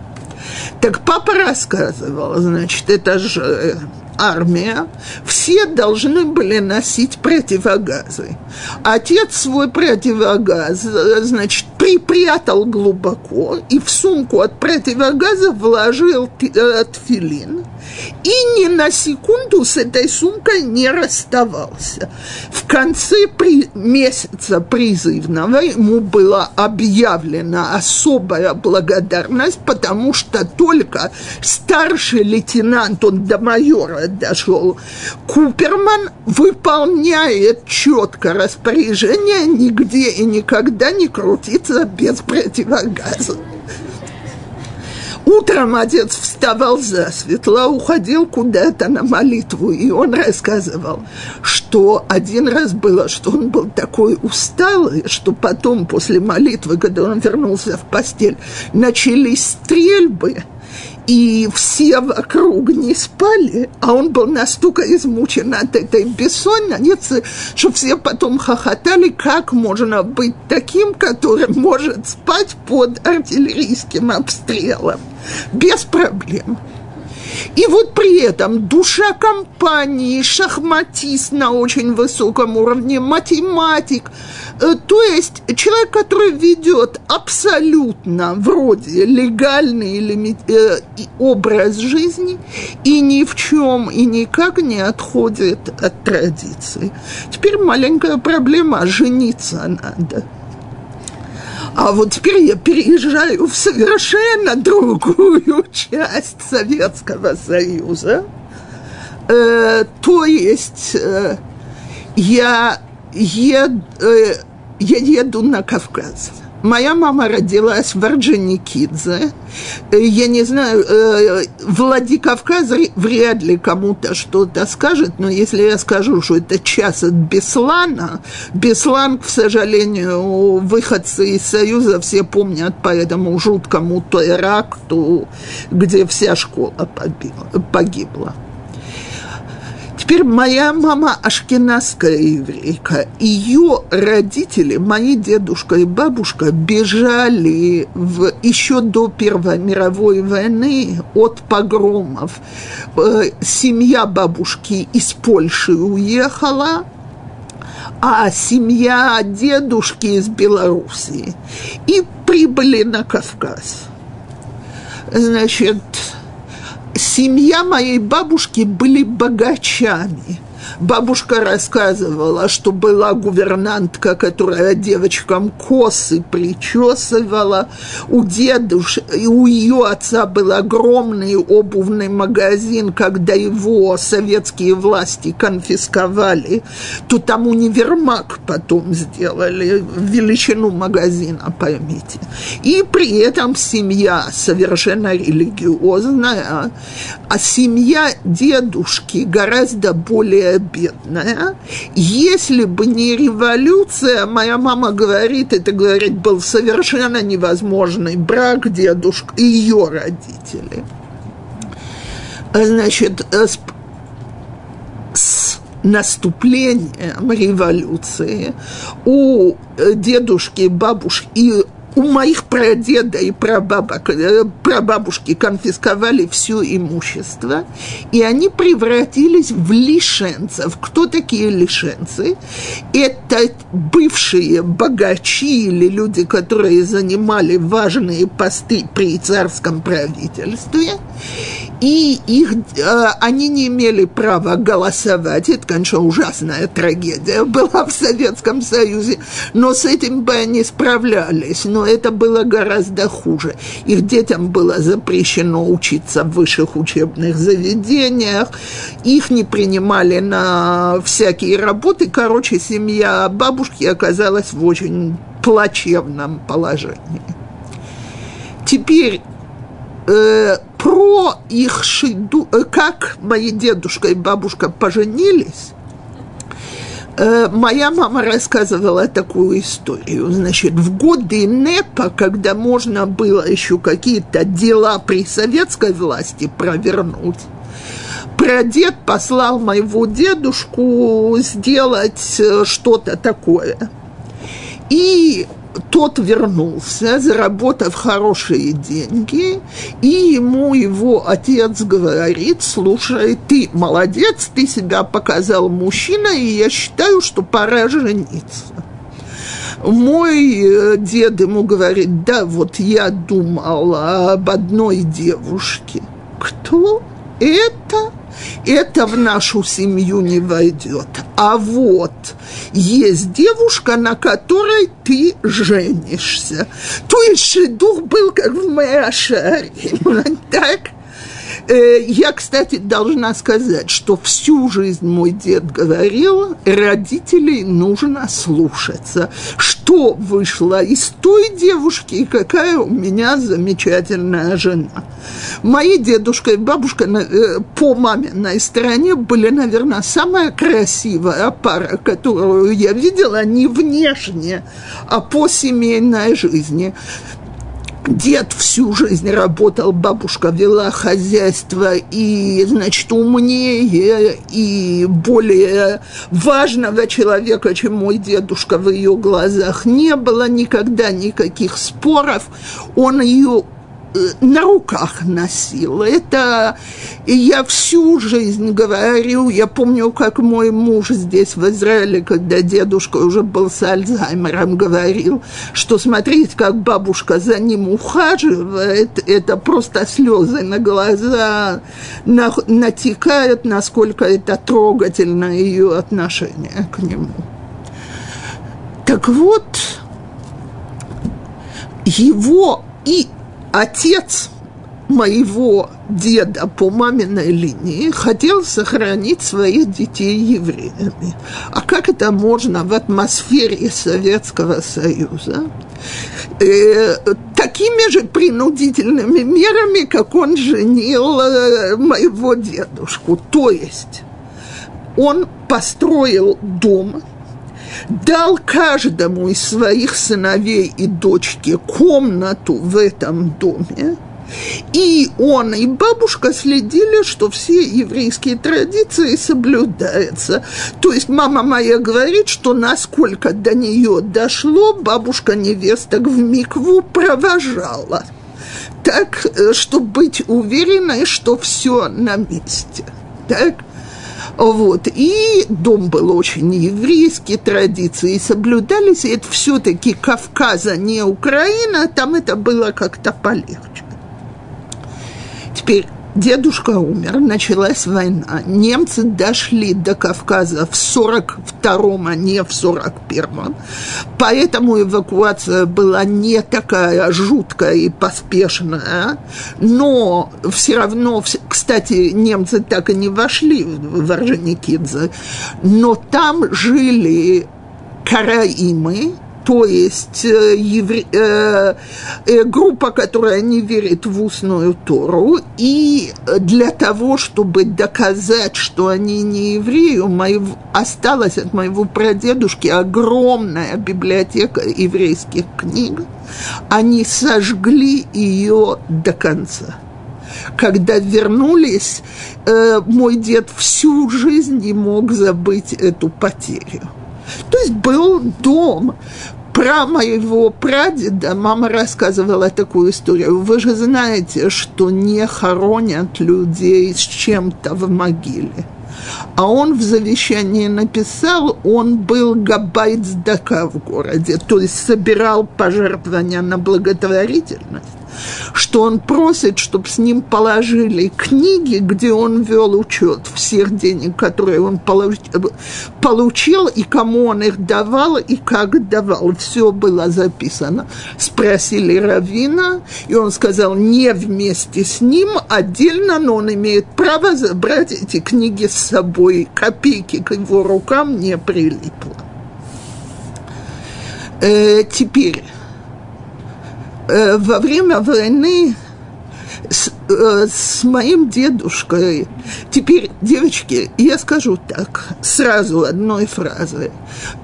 Так папа рассказывал, значит, это же армия, все должны были носить противогазы. Отец свой противогаз, значит, припрятал глубоко и в сумку от противогаза вложил э, тфилин и ни на секунду с этой сумкой не расставался. В конце при... месяца призывного ему была объявлена особая благодарность, потому что только старший лейтенант, он до майора дошел, Куперман выполняет четко распоряжение нигде и никогда не крутиться без противогаза. Утром отец вставал за светло, уходил куда-то на молитву, и он рассказывал, что один раз было, что он был такой усталый, что потом, после молитвы, когда он вернулся в постель, начались стрельбы – и все вокруг не спали, а он был настолько измучен от этой бессонницы, что все потом хохотали, как можно быть таким, который может спать под артиллерийским обстрелом. Без проблем. И вот при этом душа компании, шахматист на очень высоком уровне, математик, э, то есть человек, который ведет абсолютно вроде легальный или, э, образ жизни и ни в чем и никак не отходит от традиции. Теперь маленькая проблема, жениться надо – а вот теперь я переезжаю в совершенно другую [laughs] часть Советского Союза. Э, то есть э, я, ед, э, я еду на Кавказ. Моя мама родилась в Орджоникидзе. Э, я не знаю, э, Владикавказ вряд ли кому-то что-то скажет, но если я скажу, что это час от Беслана, Беслан, к сожалению, выходцы из Союза все помнят по этому жуткому теракту, где вся школа погибла. Теперь моя мама ашкенадская еврейка. Ее родители, мои дедушка и бабушка, бежали в, еще до Первой мировой войны от погромов. Э, семья бабушки из Польши уехала, а семья дедушки из Белоруссии. И прибыли на Кавказ. Значит, семья моей бабушки были богачами. Бабушка рассказывала, что была гувернантка, которая девочкам косы причесывала. У дедушки, у ее отца был огромный обувный магазин. Когда его советские власти конфисковали, то там универмаг потом сделали, величину магазина, поймите. И при этом семья совершенно религиозная, а семья дедушки гораздо более бедная. Если бы не революция, моя мама говорит, это, говорит, был совершенно невозможный брак дедушка и ее родители. Значит, э, с, с наступлением революции у э, дедушки, бабушки и у моих прадеда и прабабок, э, прабабушки конфисковали все имущество, и они превратились в лишенцев. Кто такие лишенцы? Это бывшие богачи или люди, которые занимали важные посты при царском правительстве, и их, э, они не имели права голосовать. Это, конечно, ужасная трагедия была в Советском Союзе, но с этим бы они справлялись. Но это было гораздо хуже. Их детям было запрещено учиться в высших учебных заведениях, их не принимали на всякие работы. Короче, семья бабушки оказалась в очень плачевном положении. Теперь э, про их шиду, э, как мои дедушка и бабушка поженились, э, моя мама рассказывала такую историю. Значит, в годы НЭПа, когда можно было еще какие-то дела при советской власти провернуть, прадед послал моего дедушку сделать э, что-то такое. И тот вернулся, заработав хорошие деньги, и ему его отец говорит, слушай, ты молодец, ты себя показал мужчина, и я считаю, что пора жениться. Мой э, дед ему говорит, да, вот я думал об одной девушке. Кто это? Это в нашу семью не войдет. А вот есть девушка, на которой ты женишься. То есть дух был как в Мэашаре. [laughs] Так? Э, я, кстати, должна сказать, что всю жизнь мой дед говорил, родителей нужно слушаться. Что вышло из той девушки, и какая у меня замечательная жена. Мои дедушка и бабушка э, по маминой стороне были, наверное, самая красивая пара, которую я видела не внешне, а по семейной жизни дед всю жизнь работал, бабушка вела хозяйство, и, значит, умнее и более важного человека, чем мой дедушка в ее глазах, не было никогда никаких споров. Он ее на руках носил. Это я всю жизнь говорю. Я помню, как мой муж здесь в Израиле, когда дедушка уже был с Альцгеймером, говорил, что смотреть, как бабушка за ним ухаживает, это просто слезы на глаза натекают, насколько это трогательно ее отношение к нему. Так вот, его и отец моего деда по маминой линии хотел сохранить своих детей евреями. А как это можно в атмосфере Советского Союза? Э, такими же принудительными мерами, как он женил э, моего дедушку. То есть он построил дом – дал каждому из своих сыновей и дочки комнату в этом доме, и он и бабушка следили, что все еврейские традиции соблюдаются. То есть мама моя говорит, что насколько до нее дошло, бабушка невесток в микву провожала. Так, э, чтобы быть уверенной, что все на месте. Так? Вот. И дом был очень еврейский, традиции соблюдались, и это все-таки Кавказа, а не Украина, там это было как-то полегче. Теперь дедушка умер, началась война. Немцы дошли до Кавказа в 42-м, а не в 41-м. Поэтому эвакуация была не такая жуткая и поспешная. Но все равно, кстати, немцы так и не вошли в Орджоникидзе. Но там жили караимы, то есть э, евре, э, э, группа, которая не верит в устную Тору, и для того, чтобы доказать, что они не евреи, у моего, осталась от моего прадедушки огромная библиотека еврейских книг, они сожгли ее до конца когда вернулись, э, мой дед всю жизнь не мог забыть эту потерю. То есть был дом, про моего прадеда мама рассказывала такую историю. Вы же знаете, что не хоронят людей с чем-то в могиле. А он в завещании написал, он был габайт в городе, то есть собирал пожертвования на благотворительность что он просит, чтобы с ним положили книги, где он вел учет всех денег, которые он получил, и кому он их давал, и как давал. Все было записано. Спросили Равина, и он сказал, не вместе с ним, отдельно, но он имеет право забрать эти книги с собой. Копейки к его рукам не прилипло. Э, теперь Э, во время войны э, с моим дедушкой. Теперь, девочки, я скажу так, сразу одной фразой.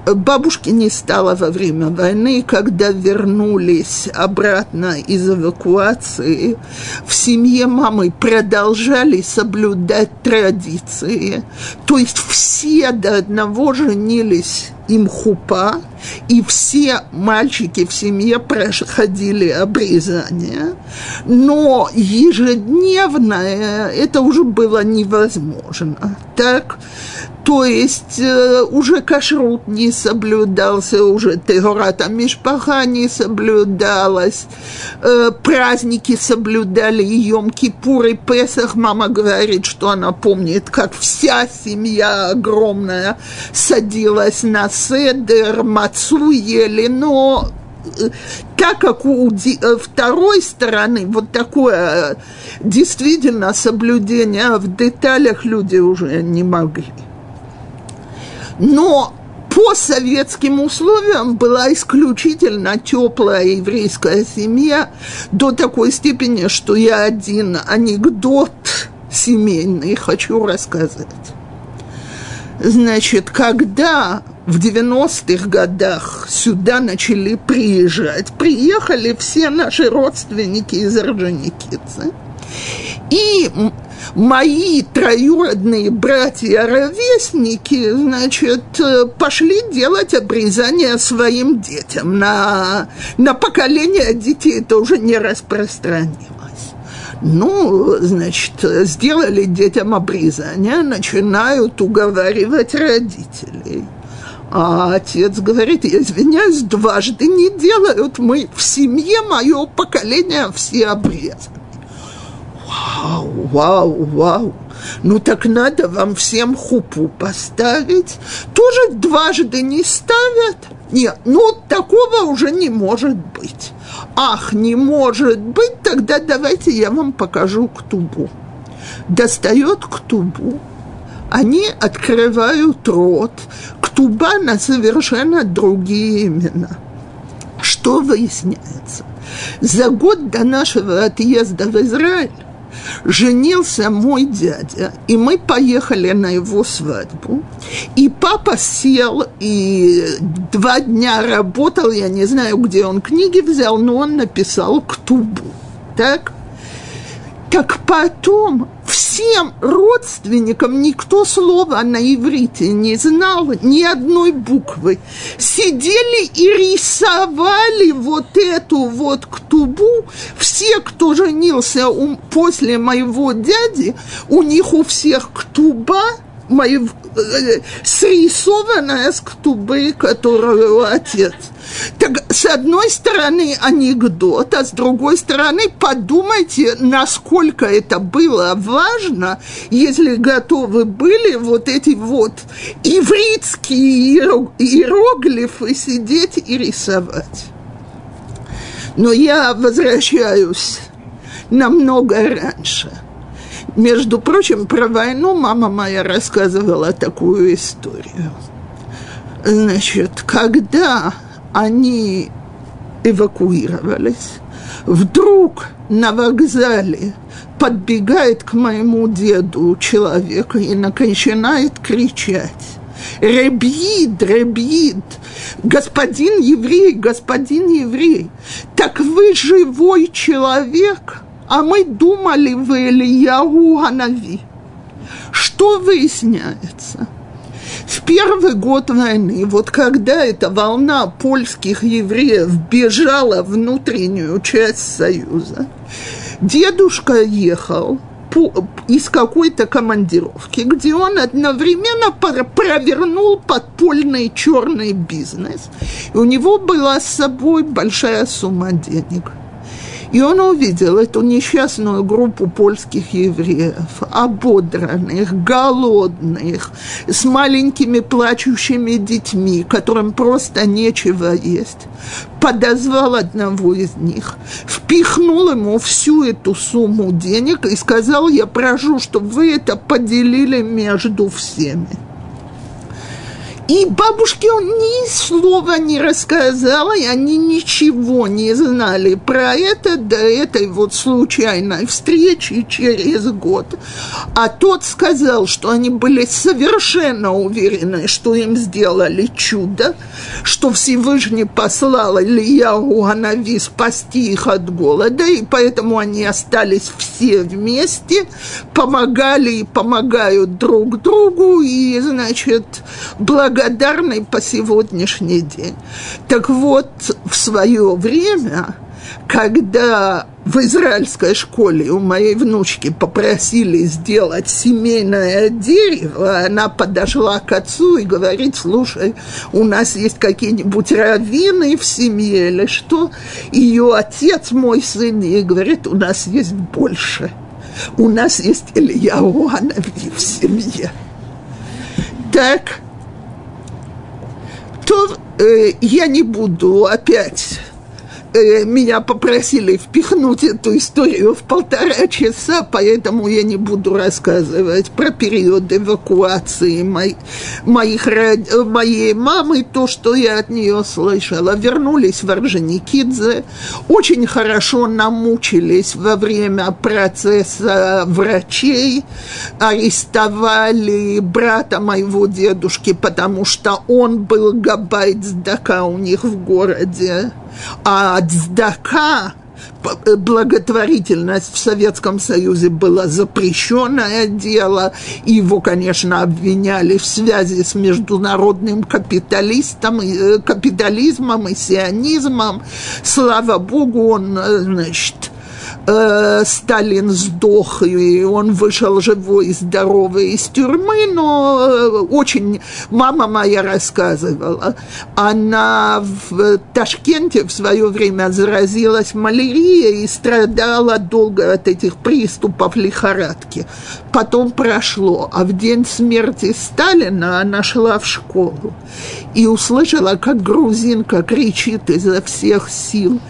Бабушки не стало во время войны, когда вернулись обратно из эвакуации, в семье мамы продолжали соблюдать традиции. То есть все до одного женились им хупа, и все мальчики в семье проходили обрезание, но ежедневное это уже было невозможно. Так, то есть э, уже кашрут не соблюдался, уже Тегората Мишпаха не соблюдалась, э, праздники соблюдали, и Йом-Кипур, и Песах. Мама говорит, что она помнит, как вся семья огромная садилась на седер, мацу ели, но э, так как у э, второй стороны вот такое действительно соблюдение в деталях люди уже не могли. Но по советским условиям была исключительно теплая еврейская семья до такой степени, что я один анекдот семейный хочу рассказать. Значит, когда в 90-х годах сюда начали приезжать, приехали все наши родственники из Орджоникидзе, и мои троюродные братья-ровесники, значит, э, пошли делать обрезание своим детям. На, на поколение детей это уже не распространимо. Ну, значит, сделали детям обрезание, начинают уговаривать родителей. А отец говорит, я извиняюсь, дважды не делают. Мы в семье, мое поколение все обрезаны. Вау, вау, вау. Ну так надо вам всем хупу поставить. Тоже дважды не ставят. Нет, ну такого уже не может быть. Ах, не может быть, тогда давайте я вам покажу ктубу. Достает ктубу, они открывают рот, ктуба на совершенно другие имена. Что выясняется? За год до нашего отъезда в Израиль женился мой дядя, и мы поехали на его свадьбу. И папа сел и два дня работал, я не знаю, где он книги взял, но он написал ктубу. Так? Так потом всем родственникам никто слова на иврите не знал, ни одной буквы. Сидели и рисовали вот эту вот ктубу. Все, кто женился у, после моего дяди, у них у всех ктуба – мои, э, срисованная с ктубы, которую отец. Так, с одной стороны, анекдот, а с другой стороны, подумайте, насколько это было важно, если готовы были вот эти вот ивритские иероглифы сидеть и рисовать. Но я возвращаюсь намного раньше – между прочим, про войну мама моя рассказывала такую историю. Значит, когда они эвакуировались, вдруг на вокзале подбегает к моему деду человек и начинает кричать. Ребид, ребид, господин еврей, господин еврей, так вы живой человек – а мы думали в Ильяу Ханави. Что выясняется? В первый год войны, вот когда эта волна польских евреев бежала в внутреннюю часть Союза, дедушка ехал из какой-то командировки, где он одновременно провернул подпольный черный бизнес. И у него была с собой большая сумма денег – и он увидел эту несчастную группу польских евреев, ободранных, голодных, с маленькими плачущими детьми, которым просто нечего есть. Подозвал одного из них, впихнул ему всю эту сумму денег и сказал, я прошу, чтобы вы это поделили между всеми. И бабушке он ни слова не рассказала, и они ничего не знали про это до этой вот случайной встречи через год. А тот сказал, что они были совершенно уверены, что им сделали чудо, что Всевышний послал Ильяу Анави спасти их от голода, и поэтому они остались все вместе, помогали и помогают друг другу, и, значит, благодаря благодарной по сегодняшний день. Так вот, в свое время, когда в израильской школе у моей внучки попросили сделать семейное дерево, она подошла к отцу и говорит, слушай, у нас есть какие-нибудь раввины в семье или что? Ее отец, мой сын, ей говорит, у нас есть больше. У нас есть Илья Уанови в семье. Так, то э, я не буду опять Э, меня попросили впихнуть эту историю в полтора часа, поэтому я не буду рассказывать про период эвакуации моих, моих, моей мамы, то, что я от нее слышала. Вернулись в Орджоникидзе, очень хорошо намучились во время процесса врачей, арестовали брата моего дедушки, потому что он был габайт сдака у них в городе а дздака, благотворительность в Советском Союзе была запрещенное дело. Его, конечно, обвиняли в связи с международным капиталистом, э, капитализмом и сионизмом. Слава Богу, он, э, значит, э, Сталин сдох, и он вышел живой и здоровый из тюрьмы, но э, очень... Мама моя рассказывала, она в Ташкенте в свое время заразилась малярией и страдала долго от этих приступов лихорадки. Потом прошло, а в день смерти Сталина она шла в школу и услышала, как грузинка кричит изо всех сил –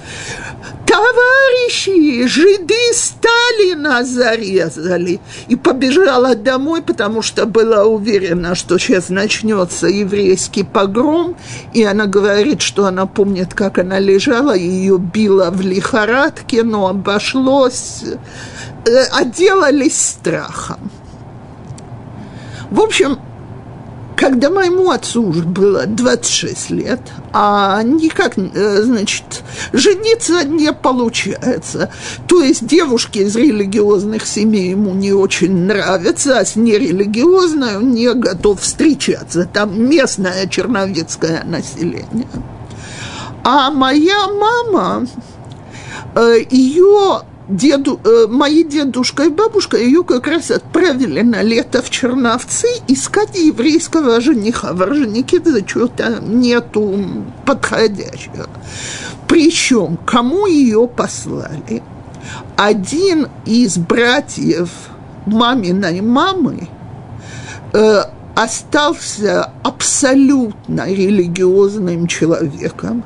товарищи, жиды Сталина зарезали. И побежала домой, потому что была уверена, что сейчас начнется еврейский погром. И она говорит, что она помнит, как она лежала, ее била в лихорадке, но обошлось, э, отделались страхом. В общем, когда моему отцу уже было 26 лет, а никак, э, значит, жениться не получается. То есть девушки из религиозных семей ему не очень нравятся, а с нерелигиозной он не готов встречаться. Там местное черновецкое население. А моя мама, э, ее деду, э, мои дедушка и бабушка ее как раз отправили на лето в Черновцы искать еврейского жениха. В Орджоникидзе что-то нету подходящего. Причем, кому ее послали? Один из братьев маминой мамы э, остался абсолютно религиозным человеком,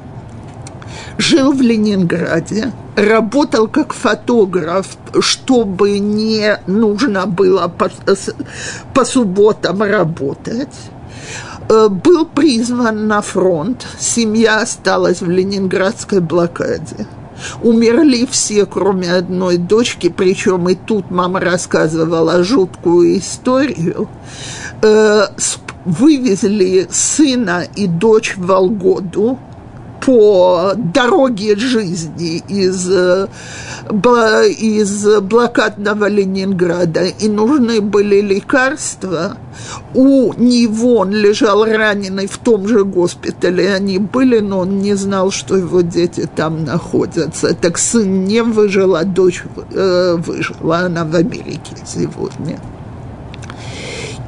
жил в Ленинграде – работал как фотограф, чтобы не нужно было по, по субботам работать э, был призван на фронт, семья осталась в ленинградской блокаде. Умерли все, кроме одной дочки, причем и тут мама рассказывала жуткую историю. Э, вывезли сына и дочь в Волгоду, по дороге жизни из, э, из блокадного Ленинграда, и нужны были лекарства. У него он лежал раненый в том же госпитале, они были, но он не знал, что его дети там находятся. Так сын не выжил, а дочь э, выжила, она в Америке сегодня.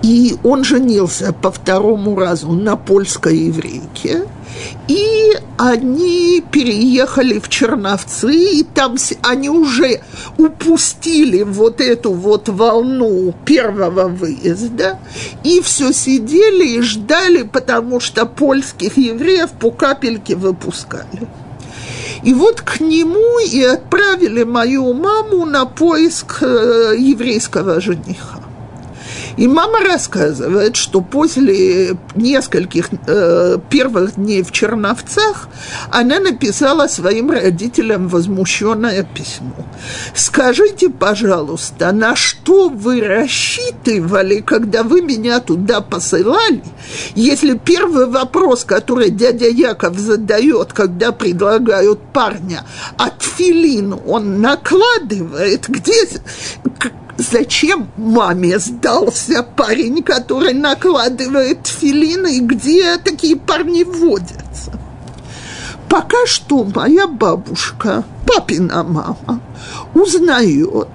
И он женился по второму разу на польской еврейке – и они переехали в Черновцы, и там они уже упустили вот эту вот волну первого выезда, и все сидели и ждали, потому что польских евреев по капельке выпускали. И вот к нему и отправили мою маму на поиск э, еврейского жениха. И мама рассказывает, что после нескольких э, первых дней в Черновцах она написала своим родителям возмущенное письмо. Скажите, пожалуйста, на что вы рассчитывали, когда вы меня туда посылали, если первый вопрос, который дядя Яков задает, когда предлагают парня, от филин он накладывает, где, зачем маме сдался парень, который накладывает филины, и где такие парни водятся. Пока что моя бабушка, папина мама, узнает,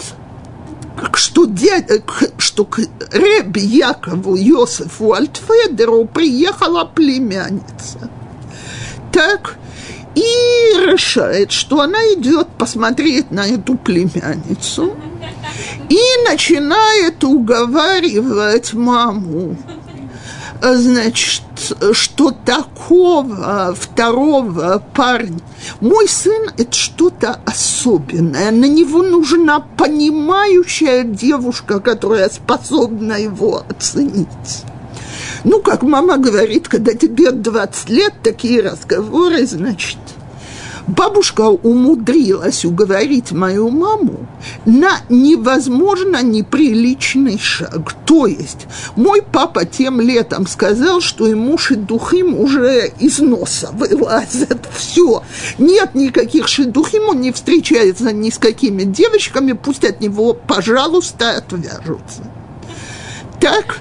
что, дядя, что к Ребе Якову Йосифу Альтфедеру приехала племянница. Так, и решает, что она идет посмотреть на эту племянницу и начинает уговаривать маму. Значит, что такого второго парня. Мой сын – это что-то особенное. На него нужна понимающая девушка, которая способна его оценить. Ну, как мама говорит, когда тебе 20 лет, такие разговоры, значит, бабушка умудрилась уговорить мою маму на невозможно неприличный шаг. То есть мой папа тем летом сказал, что ему шедухим уже из носа вылазят. Все. Нет никаких шедухим, он не встречается ни с какими девочками, пусть от него, пожалуйста, отвяжутся. Так,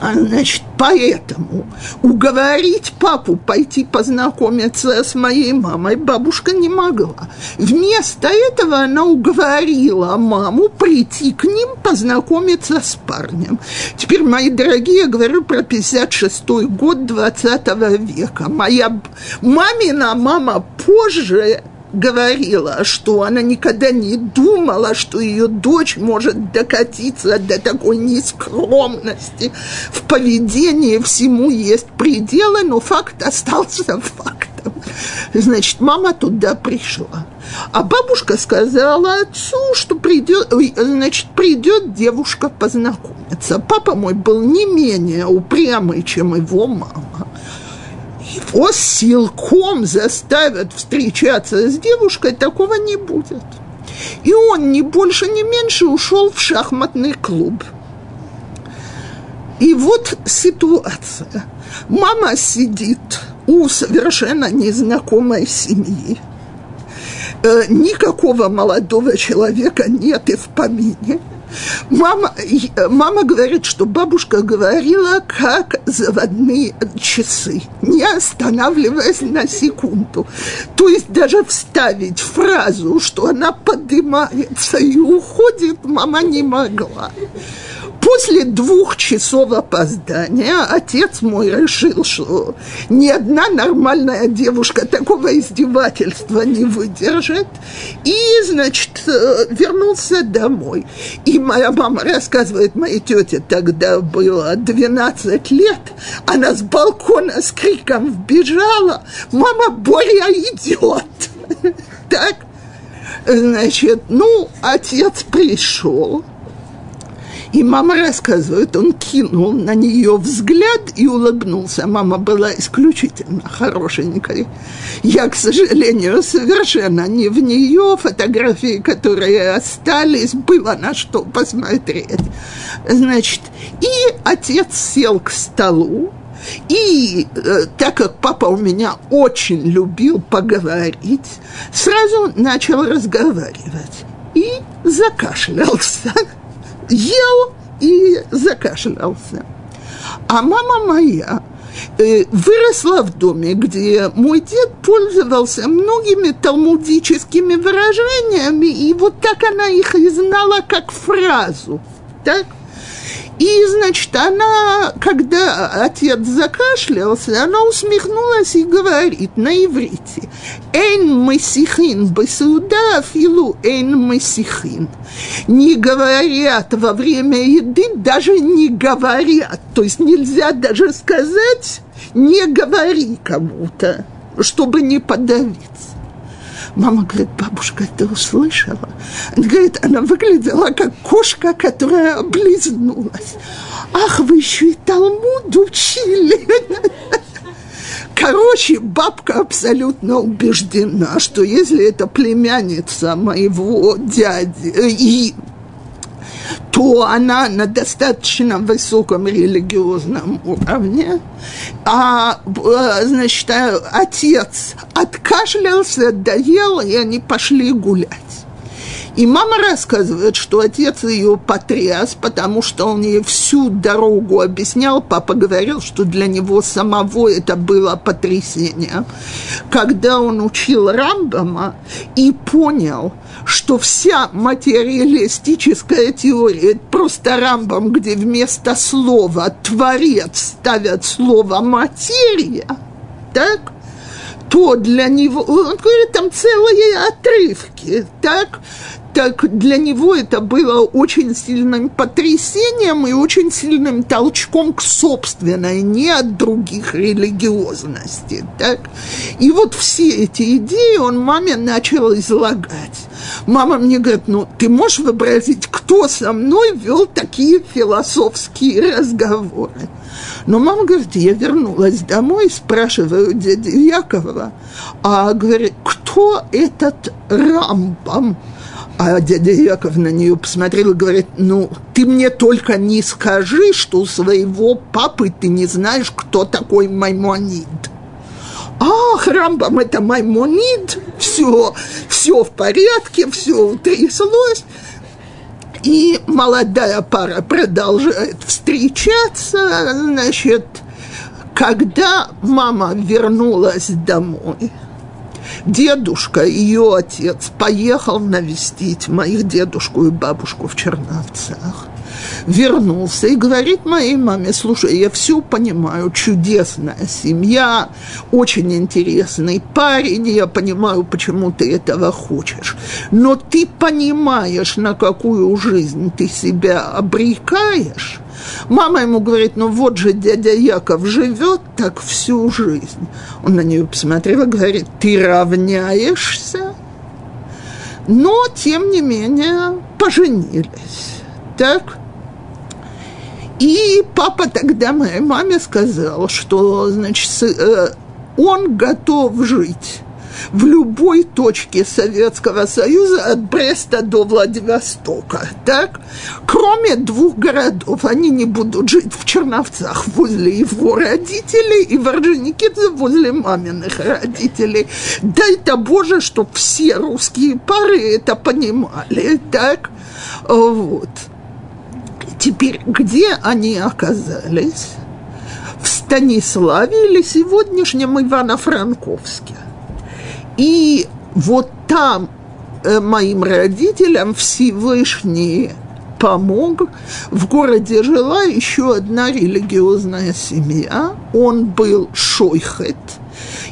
значит, поэтому уговорить папу пойти познакомиться с моей мамой бабушка не могла. Вместо этого она уговорила маму прийти к ним познакомиться с парнем. Теперь, мои дорогие, я говорю про 56-й год 20 века. Моя мамина мама позже говорила, что она никогда не думала, что ее дочь может докатиться до такой нескромности в поведении, всему есть пределы, но факт остался фактом. Значит, мама туда пришла. А бабушка сказала отцу, что придет, значит, придет девушка познакомиться. Папа мой был не менее упрямый, чем его мама его силком заставят встречаться с девушкой, такого не будет. И он ни больше, ни меньше ушел в шахматный клуб. И вот ситуация. Мама сидит у совершенно незнакомой семьи. Э, никакого молодого человека нет и в помине. Мама, мама говорит, что бабушка говорила, как заводные часы, не останавливаясь на секунду. То есть даже вставить фразу, что она поднимается и уходит, мама не могла. После двух часов опоздания отец мой решил, что ни одна нормальная девушка такого издевательства не выдержит, и, значит, э, вернулся домой. И моя мама рассказывает, моей тете тогда было 12 лет, она с балкона с криком вбежала, мама, Боря идет. [laughs] Так, значит, ну, отец пришел, и мама рассказывает, он кинул на нее взгляд и улыбнулся. Мама была исключительно хорошенькой. Я, к сожалению, совершенно не в нее. Фотографии, которые остались, было на что посмотреть. Значит, и отец сел к столу, и э, так как папа у меня очень любил поговорить, сразу начал разговаривать и закашлялся ел и закашлялся. А мама моя э, выросла в доме, где мой дед пользовался многими талмудическими выражениями, и вот так она их и знала как фразу. Так? И, значит, она, когда отец закашлялся, она усмехнулась и говорит на иврите, «Эйн месихин бесуда филу эйн месихин». Не говорят во время еды, даже не говорят. То есть нельзя даже сказать «не говори кому-то», чтобы не подавиться. Мама говорит, бабушка, ты услышала? Она говорит, она выглядела как кошка, которая облизнулась. Ах, вы еще и Талмуд учили. Короче, бабка абсолютно убеждена, что если это племянница моего дяди и то она на достаточно высоком религиозном уровне, а, э, значит, отец откашлялся, доел, и они пошли гулять. И мама рассказывает, что отец ее потряс, потому что он ей всю дорогу объяснял. Папа говорил, что для него самого это было потрясение. Когда он учил Рамбама и понял, что вся материалистическая теория – просто Рамбам, где вместо слова «творец» ставят слово «материя», так – то для него, он говорит, там целые отрывки, так, так для него это было очень сильным потрясением и очень сильным толчком к собственной, не от других религиозности. Так? И вот все эти идеи он маме начал излагать. Мама мне говорит, ну ты можешь вообразить, кто со мной вел такие философские разговоры? Но мама говорит, я вернулась домой, спрашиваю дядю Якова, а говорит, кто этот Рамбам? А дядя Яков на нее посмотрел и говорит, ну, ты мне только не скажи, что у своего папы ты не знаешь, кто такой Маймонид. Ах, Рамбам, это Маймонид, все, все в порядке, все утряслось. И молодая пара продолжает встречаться, значит, когда мама вернулась домой, дедушка, ее отец, поехал навестить моих дедушку и бабушку в Черновцах вернулся и говорит моей маме, слушай, я все понимаю, чудесная семья, очень интересный парень, я понимаю, почему ты этого хочешь, но ты понимаешь, на какую жизнь ты себя обрекаешь, Мама ему говорит, ну вот же дядя Яков живет так всю жизнь. Он на нее посмотрел и говорит, ты равняешься? Но, тем не менее, поженились. Так? И папа тогда моей маме сказал, что, значит, э, он готов жить в любой точке Советского Союза от Бреста до Владивостока, так? Кроме двух городов. Они не будут жить в Черновцах возле его родителей и в Орджоникидзе возле маминых родителей. Дай-то Боже, чтобы все русские пары это понимали, так? Вот. Теперь, где они оказались? В Станиславе или сегодняшнем Ивано-Франковске? И вот там э, моим родителям Всевышний помог. В городе жила еще одна религиозная семья. Он был шойхет –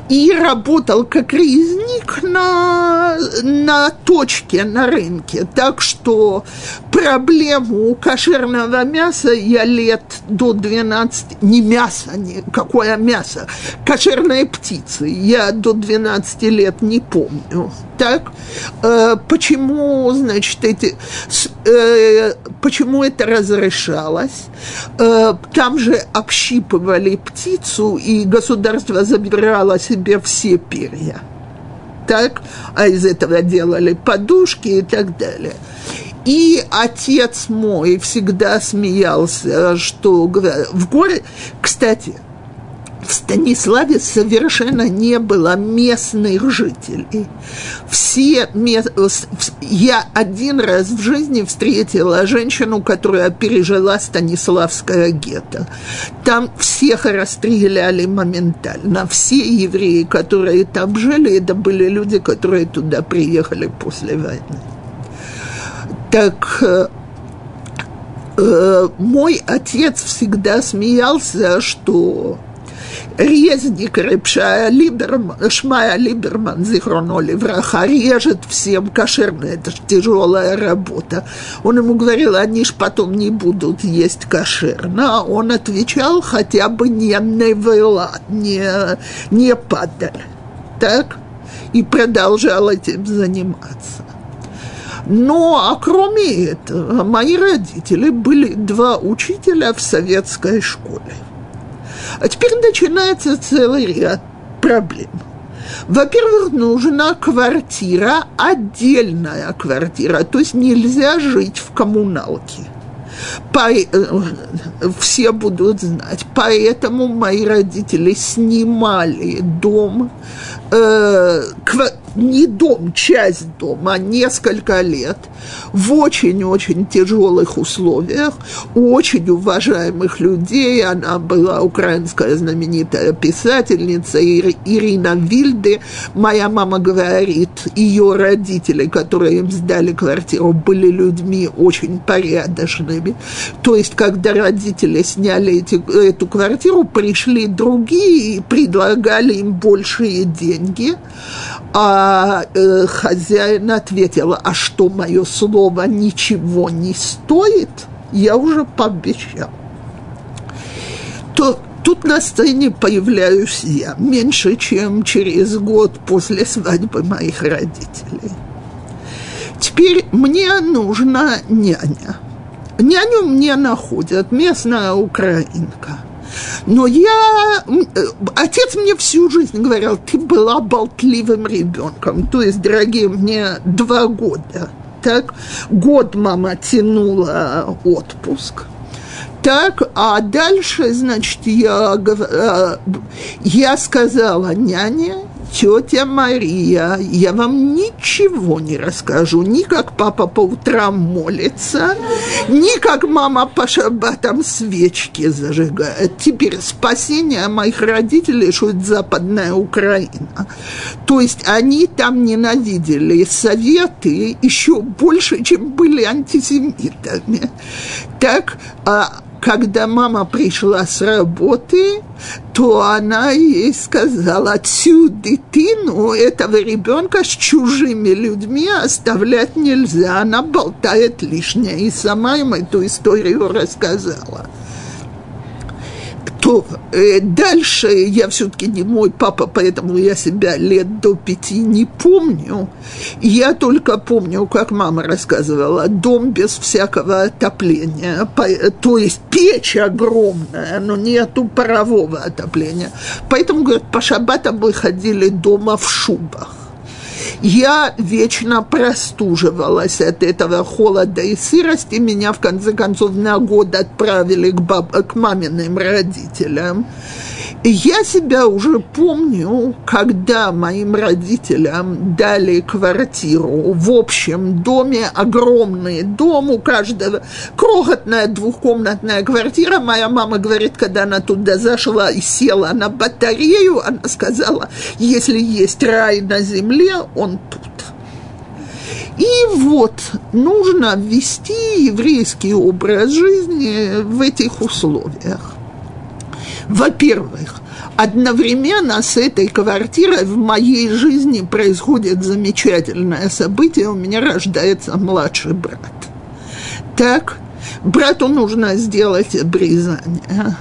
и работал как резник на, на точке, на рынке. Так что проблему кошерного мяса я лет до 12, не мясо, не, какое мясо, кошерной птицы я до 12 лет не помню. Так, э, почему, значит, эти, э, почему это разрешалось? Э, там же общипывали птицу, и государство забирало себе все перья. Так, а из этого делали подушки и так далее. И отец мой всегда смеялся, что в горе... Кстати, в Станиславе совершенно не было местных жителей. Все Я один раз в жизни встретила женщину, которая пережила Станиславское гетто. Там всех расстреляли моментально. Все евреи, которые там жили, это были люди, которые туда приехали после войны. Так э, э мой отец всегда смеялся, что резник Репшая Либерман, Шмая Либерман, Зихроно Левраха, режет всем кошерно, это же тяжелая работа. Он ему говорил, они ж потом не будут есть кошерно. Он отвечал, хотя бы не невела, не, не падаль. Так? И продолжал этим заниматься. Но, а кроме этого, мои родители были два учителя в советской школе. А теперь начинается целый ряд проблем. Во-первых, нужна квартира, отдельная квартира, то есть нельзя жить в коммуналке. По, э, все будут знать. Поэтому мои родители снимали дом, э, ква, не дом, часть дома, а несколько лет в очень-очень тяжелых условиях, у очень уважаемых людей. Она была украинская знаменитая писательница Ирина Вильде. Моя мама говорит, ее родители, которые им сдали квартиру, были людьми очень порядочными. То есть, когда родители сняли эти, эту квартиру, пришли другие и предлагали им большие деньги. А э, хозяин ответил, а что мое слово ничего не стоит, я уже пообещал. То тут на сцене появляюсь я меньше, чем через год после свадьбы моих родителей. Теперь мне нужна няня. Няню мне находят местная украинка – но я... Э, отец мне всю жизнь говорил, ты была болтливым ребенком. То есть, дорогие, мне два года. Так, год мама тянула отпуск. Так, а дальше, значит, я, э, я сказала няне, тетя Мария, я вам ничего не расскажу, ни как папа по утрам молится, ни как мама по шабатам свечки зажигает. Теперь спасение моих родителей, что это западная Украина. То есть они там ненавидели советы еще больше, чем были антисемитами. Так, а когда мама пришла с работы, то она ей сказала, отсюда дитину этого ребенка с чужими людьми оставлять нельзя. Она болтает лишнее. И сама им эту историю рассказала. То э, дальше я все-таки не мой папа, поэтому я себя лет до пяти не помню. Я только помню, как мама рассказывала, дом без всякого отопления, по, то есть печь огромная, но нету парового отопления. Поэтому, говорят, по шабатам мы ходили дома в шубах. Я вечно простуживалась от этого холода и сырости. Меня, в конце концов, на год отправили к, баб... к маминым родителям. Я себя уже помню, когда моим родителям дали квартиру в общем доме, огромный дом, у каждого крохотная двухкомнатная квартира. Моя мама говорит, когда она туда зашла и села на батарею, она сказала, если есть рай на земле, он тут. И вот нужно ввести еврейский образ жизни в этих условиях. Во-первых, одновременно с этой квартирой в моей жизни происходит замечательное событие. У меня рождается младший брат. Так, брату нужно сделать обрезание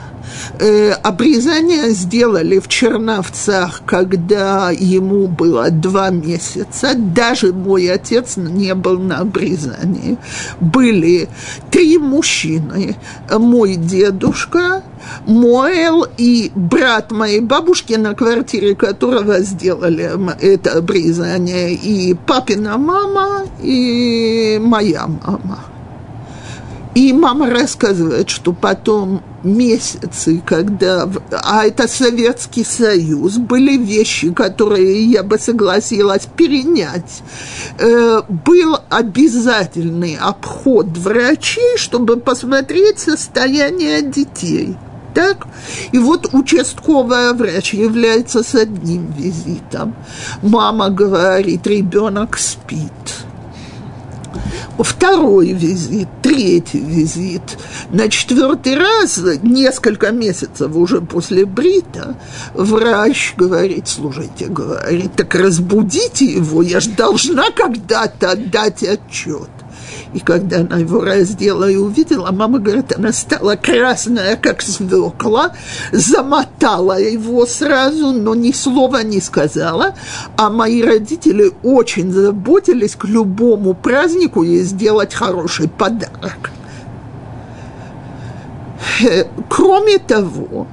э, обрезание сделали в Черновцах, когда ему было два месяца. Даже мой отец не был на обрезании. Были три мужчины. Мой дедушка, Моэл и брат моей бабушки, на квартире которого сделали это обрезание, и папина мама, и моя мама. И мама рассказывает, что потом месяцы, когда... А это Советский Союз, были вещи, которые я бы согласилась перенять. Э, был обязательный обход врачей, чтобы посмотреть состояние детей. Так? И вот участковая врач является с одним визитом. Мама говорит, ребенок спит второй визит, третий визит. На четвертый раз, несколько месяцев уже после Брита, врач говорит, слушайте, говорит, так разбудите его, я же должна когда-то отдать отчет. И когда она его раздела и увидела, мама говорит, она стала красная, как свекла, замотала его сразу, но ни слова не сказала. А мои родители очень заботились к любому празднику ей сделать хороший подарок. Э, кроме того,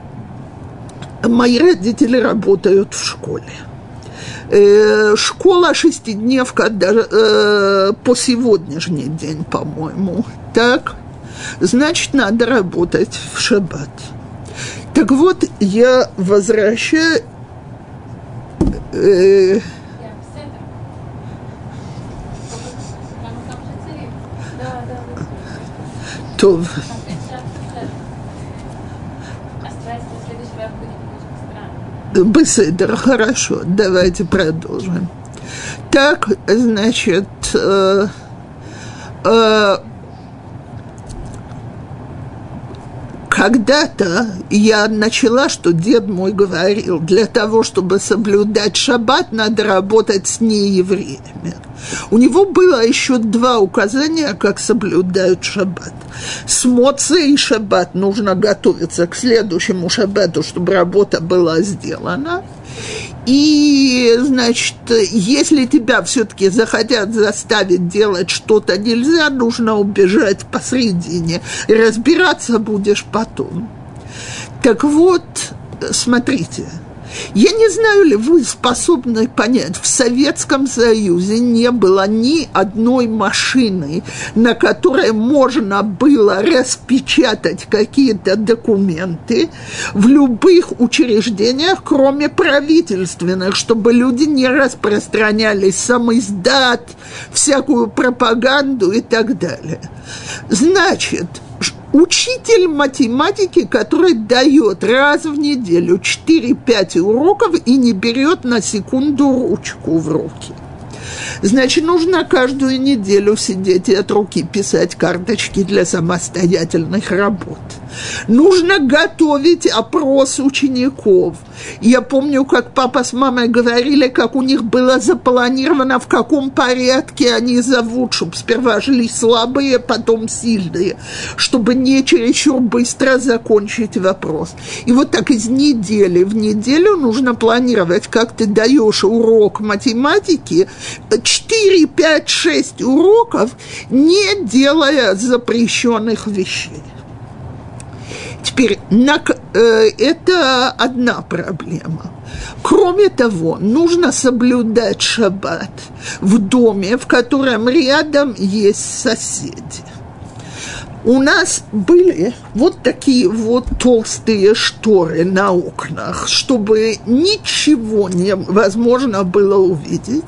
мои родители работают в школе э, школа шестидневка даже э, по сегодняшний день, по-моему. Так, значит, надо работать в шаббат. Так вот, я возвращаю... Э, то Беседер, хорошо, давайте продолжим. Так, значит, э, э, когда-то я начала, что дед мой говорил, для того, чтобы соблюдать шаббат, надо работать с неевреями. У него было еще два указания, как соблюдают шаббат. С моцей шаббат нужно готовиться к следующему шаббату, чтобы работа была сделана. И, значит, если тебя все-таки захотят заставить делать что-то нельзя, нужно убежать посредине. Разбираться будешь потом. Так вот, смотрите – Я не знаю, ли вы способны понять, в Советском Союзе не было ни одной машины, на которой можно было распечатать какие-то документы в любых учреждениях, кроме правительственных, чтобы люди не распространяли сам издат, всякую пропаганду и так далее. Значит, учитель математики, который дает раз в неделю 4-5 уроков и не берет на секунду ручку в руки. Значит, нужно каждую неделю сидеть и от руки писать карточки для самостоятельных работ. Нужно готовить опрос учеников. Я помню, как папа с мамой говорили, как у них было запланировано, в каком порядке они зовут, чтобы сперва шли слабые, потом сильные, чтобы не чересчур быстро закончить вопрос. И вот так из недели в неделю нужно планировать, как ты даешь урок математики, 4, 5, 6 уроков, не делая запрещенных вещей. Теперь на, э, это одна проблема. Кроме того, нужно соблюдать шаббат в доме, в котором рядом есть соседи. У нас были вот такие вот толстые шторы на окнах, чтобы ничего невозможно было увидеть.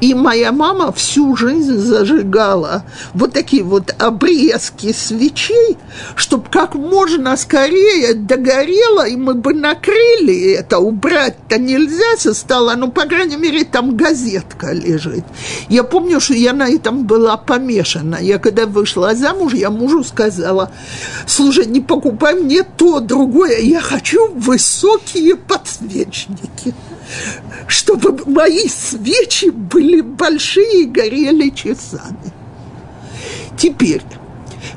И моя мама всю жизнь зажигала вот такие вот обрезки свечей, чтобы как можно скорее догорело, и мы бы накрыли это. Убрать-то нельзя со стола, но, по крайней мере, там газетка лежит. Я помню, что я на этом была помешана. Я когда вышла замуж, я мужу сказала, слушай, не покупай мне то, другое, я хочу высокие подсвечники чтобы мои свечи были большие и горели часами. Теперь,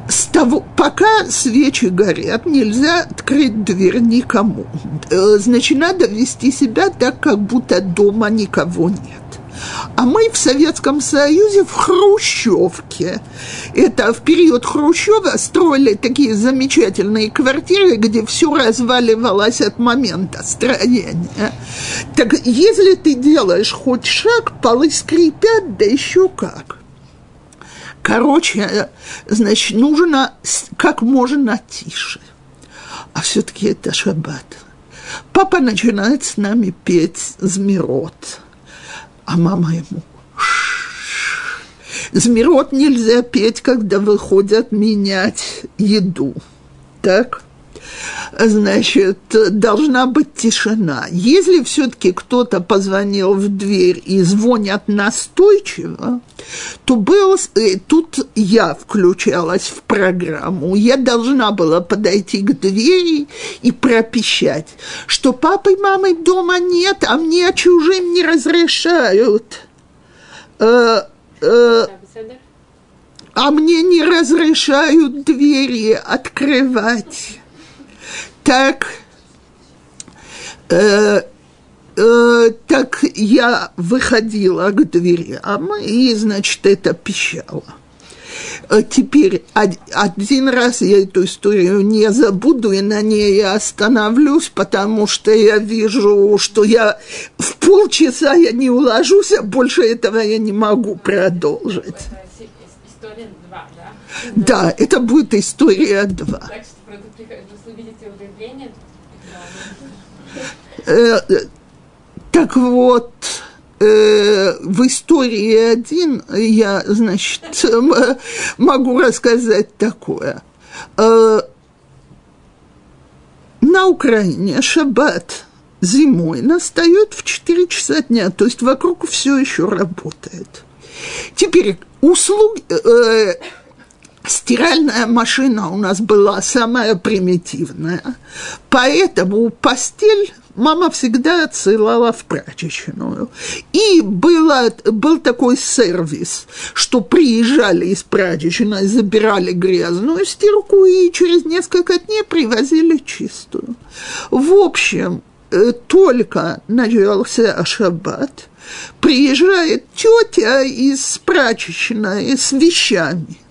с того, пока свечи горят, нельзя открыть дверь никому. Э, значит, надо вести себя так, как будто дома никого нет. А мы в Советском Союзе в Хрущевке, это в период Хрущева строили такие замечательные квартиры, где все разваливалось от момента строения. Так если ты делаешь хоть шаг, полы скрипят, да еще как. Короче, значит, нужно как можно тише. А все-таки это шаббат. Папа начинает с нами петь «Змирот» а мама ему Змирот нельзя петь, когда выходят менять еду. Так? Значит, должна быть тишина. Если все-таки кто-то позвонил в дверь и звонят настойчиво, то был, э, тут я включалась в программу. Я должна была подойти к двери и пропищать, что папы и мамы дома нет, а мне чужим не разрешают. Э, э, а мне не разрешают двери открывать так, э, э, так я выходила к дверям и, значит, это пищала. Э, теперь один раз я эту историю не забуду и на ней остановлюсь, потому что я вижу, что я в полчаса я не уложусь, а больше этого я не могу продолжить. История 2, да? Да, это будет история 2. Так Э, так вот, э, в истории один я, значит, [laughs] могу рассказать такое. Э, на Украине шаббат зимой настает в 4 часа дня, то есть вокруг все еще работает. Теперь услуги, э, стиральная машина у нас была самая примитивная, поэтому постель мама всегда отсылала в прачечную. И было, был такой сервис, что приезжали из прачечной, забирали грязную стирку и через несколько дней привозили чистую. В общем, э, только начался шаббат, приезжает тетя из прачечной с вещами –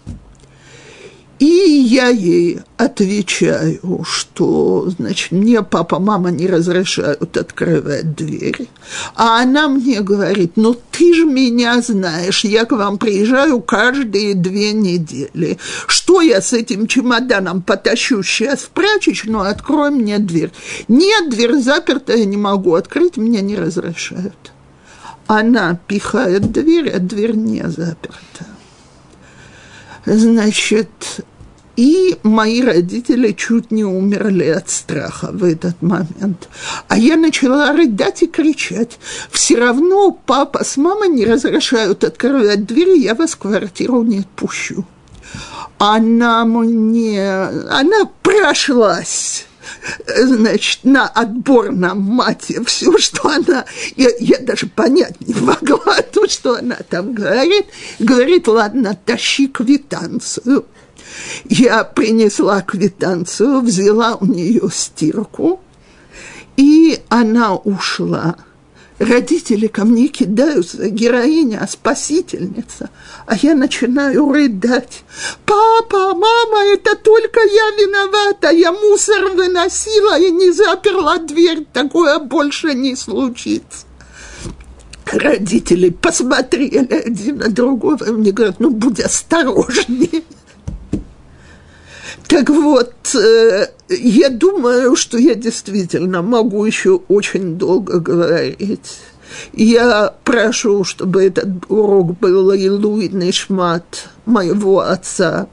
И я ей отвечаю, что, значит, мне папа, мама не разрешают открывать двери. А она мне говорит, ну ты же меня знаешь, я к вам приезжаю каждые две недели. Что я с этим чемоданом потащу сейчас в прачечную, открой мне дверь. Нет, дверь заперта, я не могу открыть, мне не разрешают. Она пихает дверь, а дверь не заперта. Значит, и мои родители чуть не умерли от страха в этот момент. А я начала рыдать и кричать. Все равно папа с мамой не разрешают открывать двери, я вас в квартиру не отпущу. Она мне, она прошлась значит, на отборном мате все, что она, я, я даже понять не могла [laughs] то, что она там говорит, говорит, ладно, тащи квитанцию. Я принесла квитанцию, взяла у нее стирку, и она ушла – Родители ко мне кидаются, героиня, спасительница, а я начинаю рыдать. Папа, мама, это только я виновата, я мусор выносила и не заперла дверь, такое больше не случится. Родители посмотрели один на другого и мне говорят, ну будь осторожнее. Так вот, э, я думаю, что я действительно могу еще очень долго говорить. Я прошу, чтобы этот урок был Илуй Нишмат моего отца,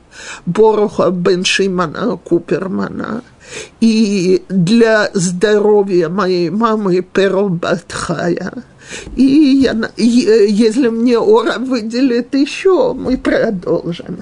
Боруха Бен Шимана Купермана. И для здоровья моей мамы Перл Батхая. И я, если мне Ора выделит еще, мы продолжим.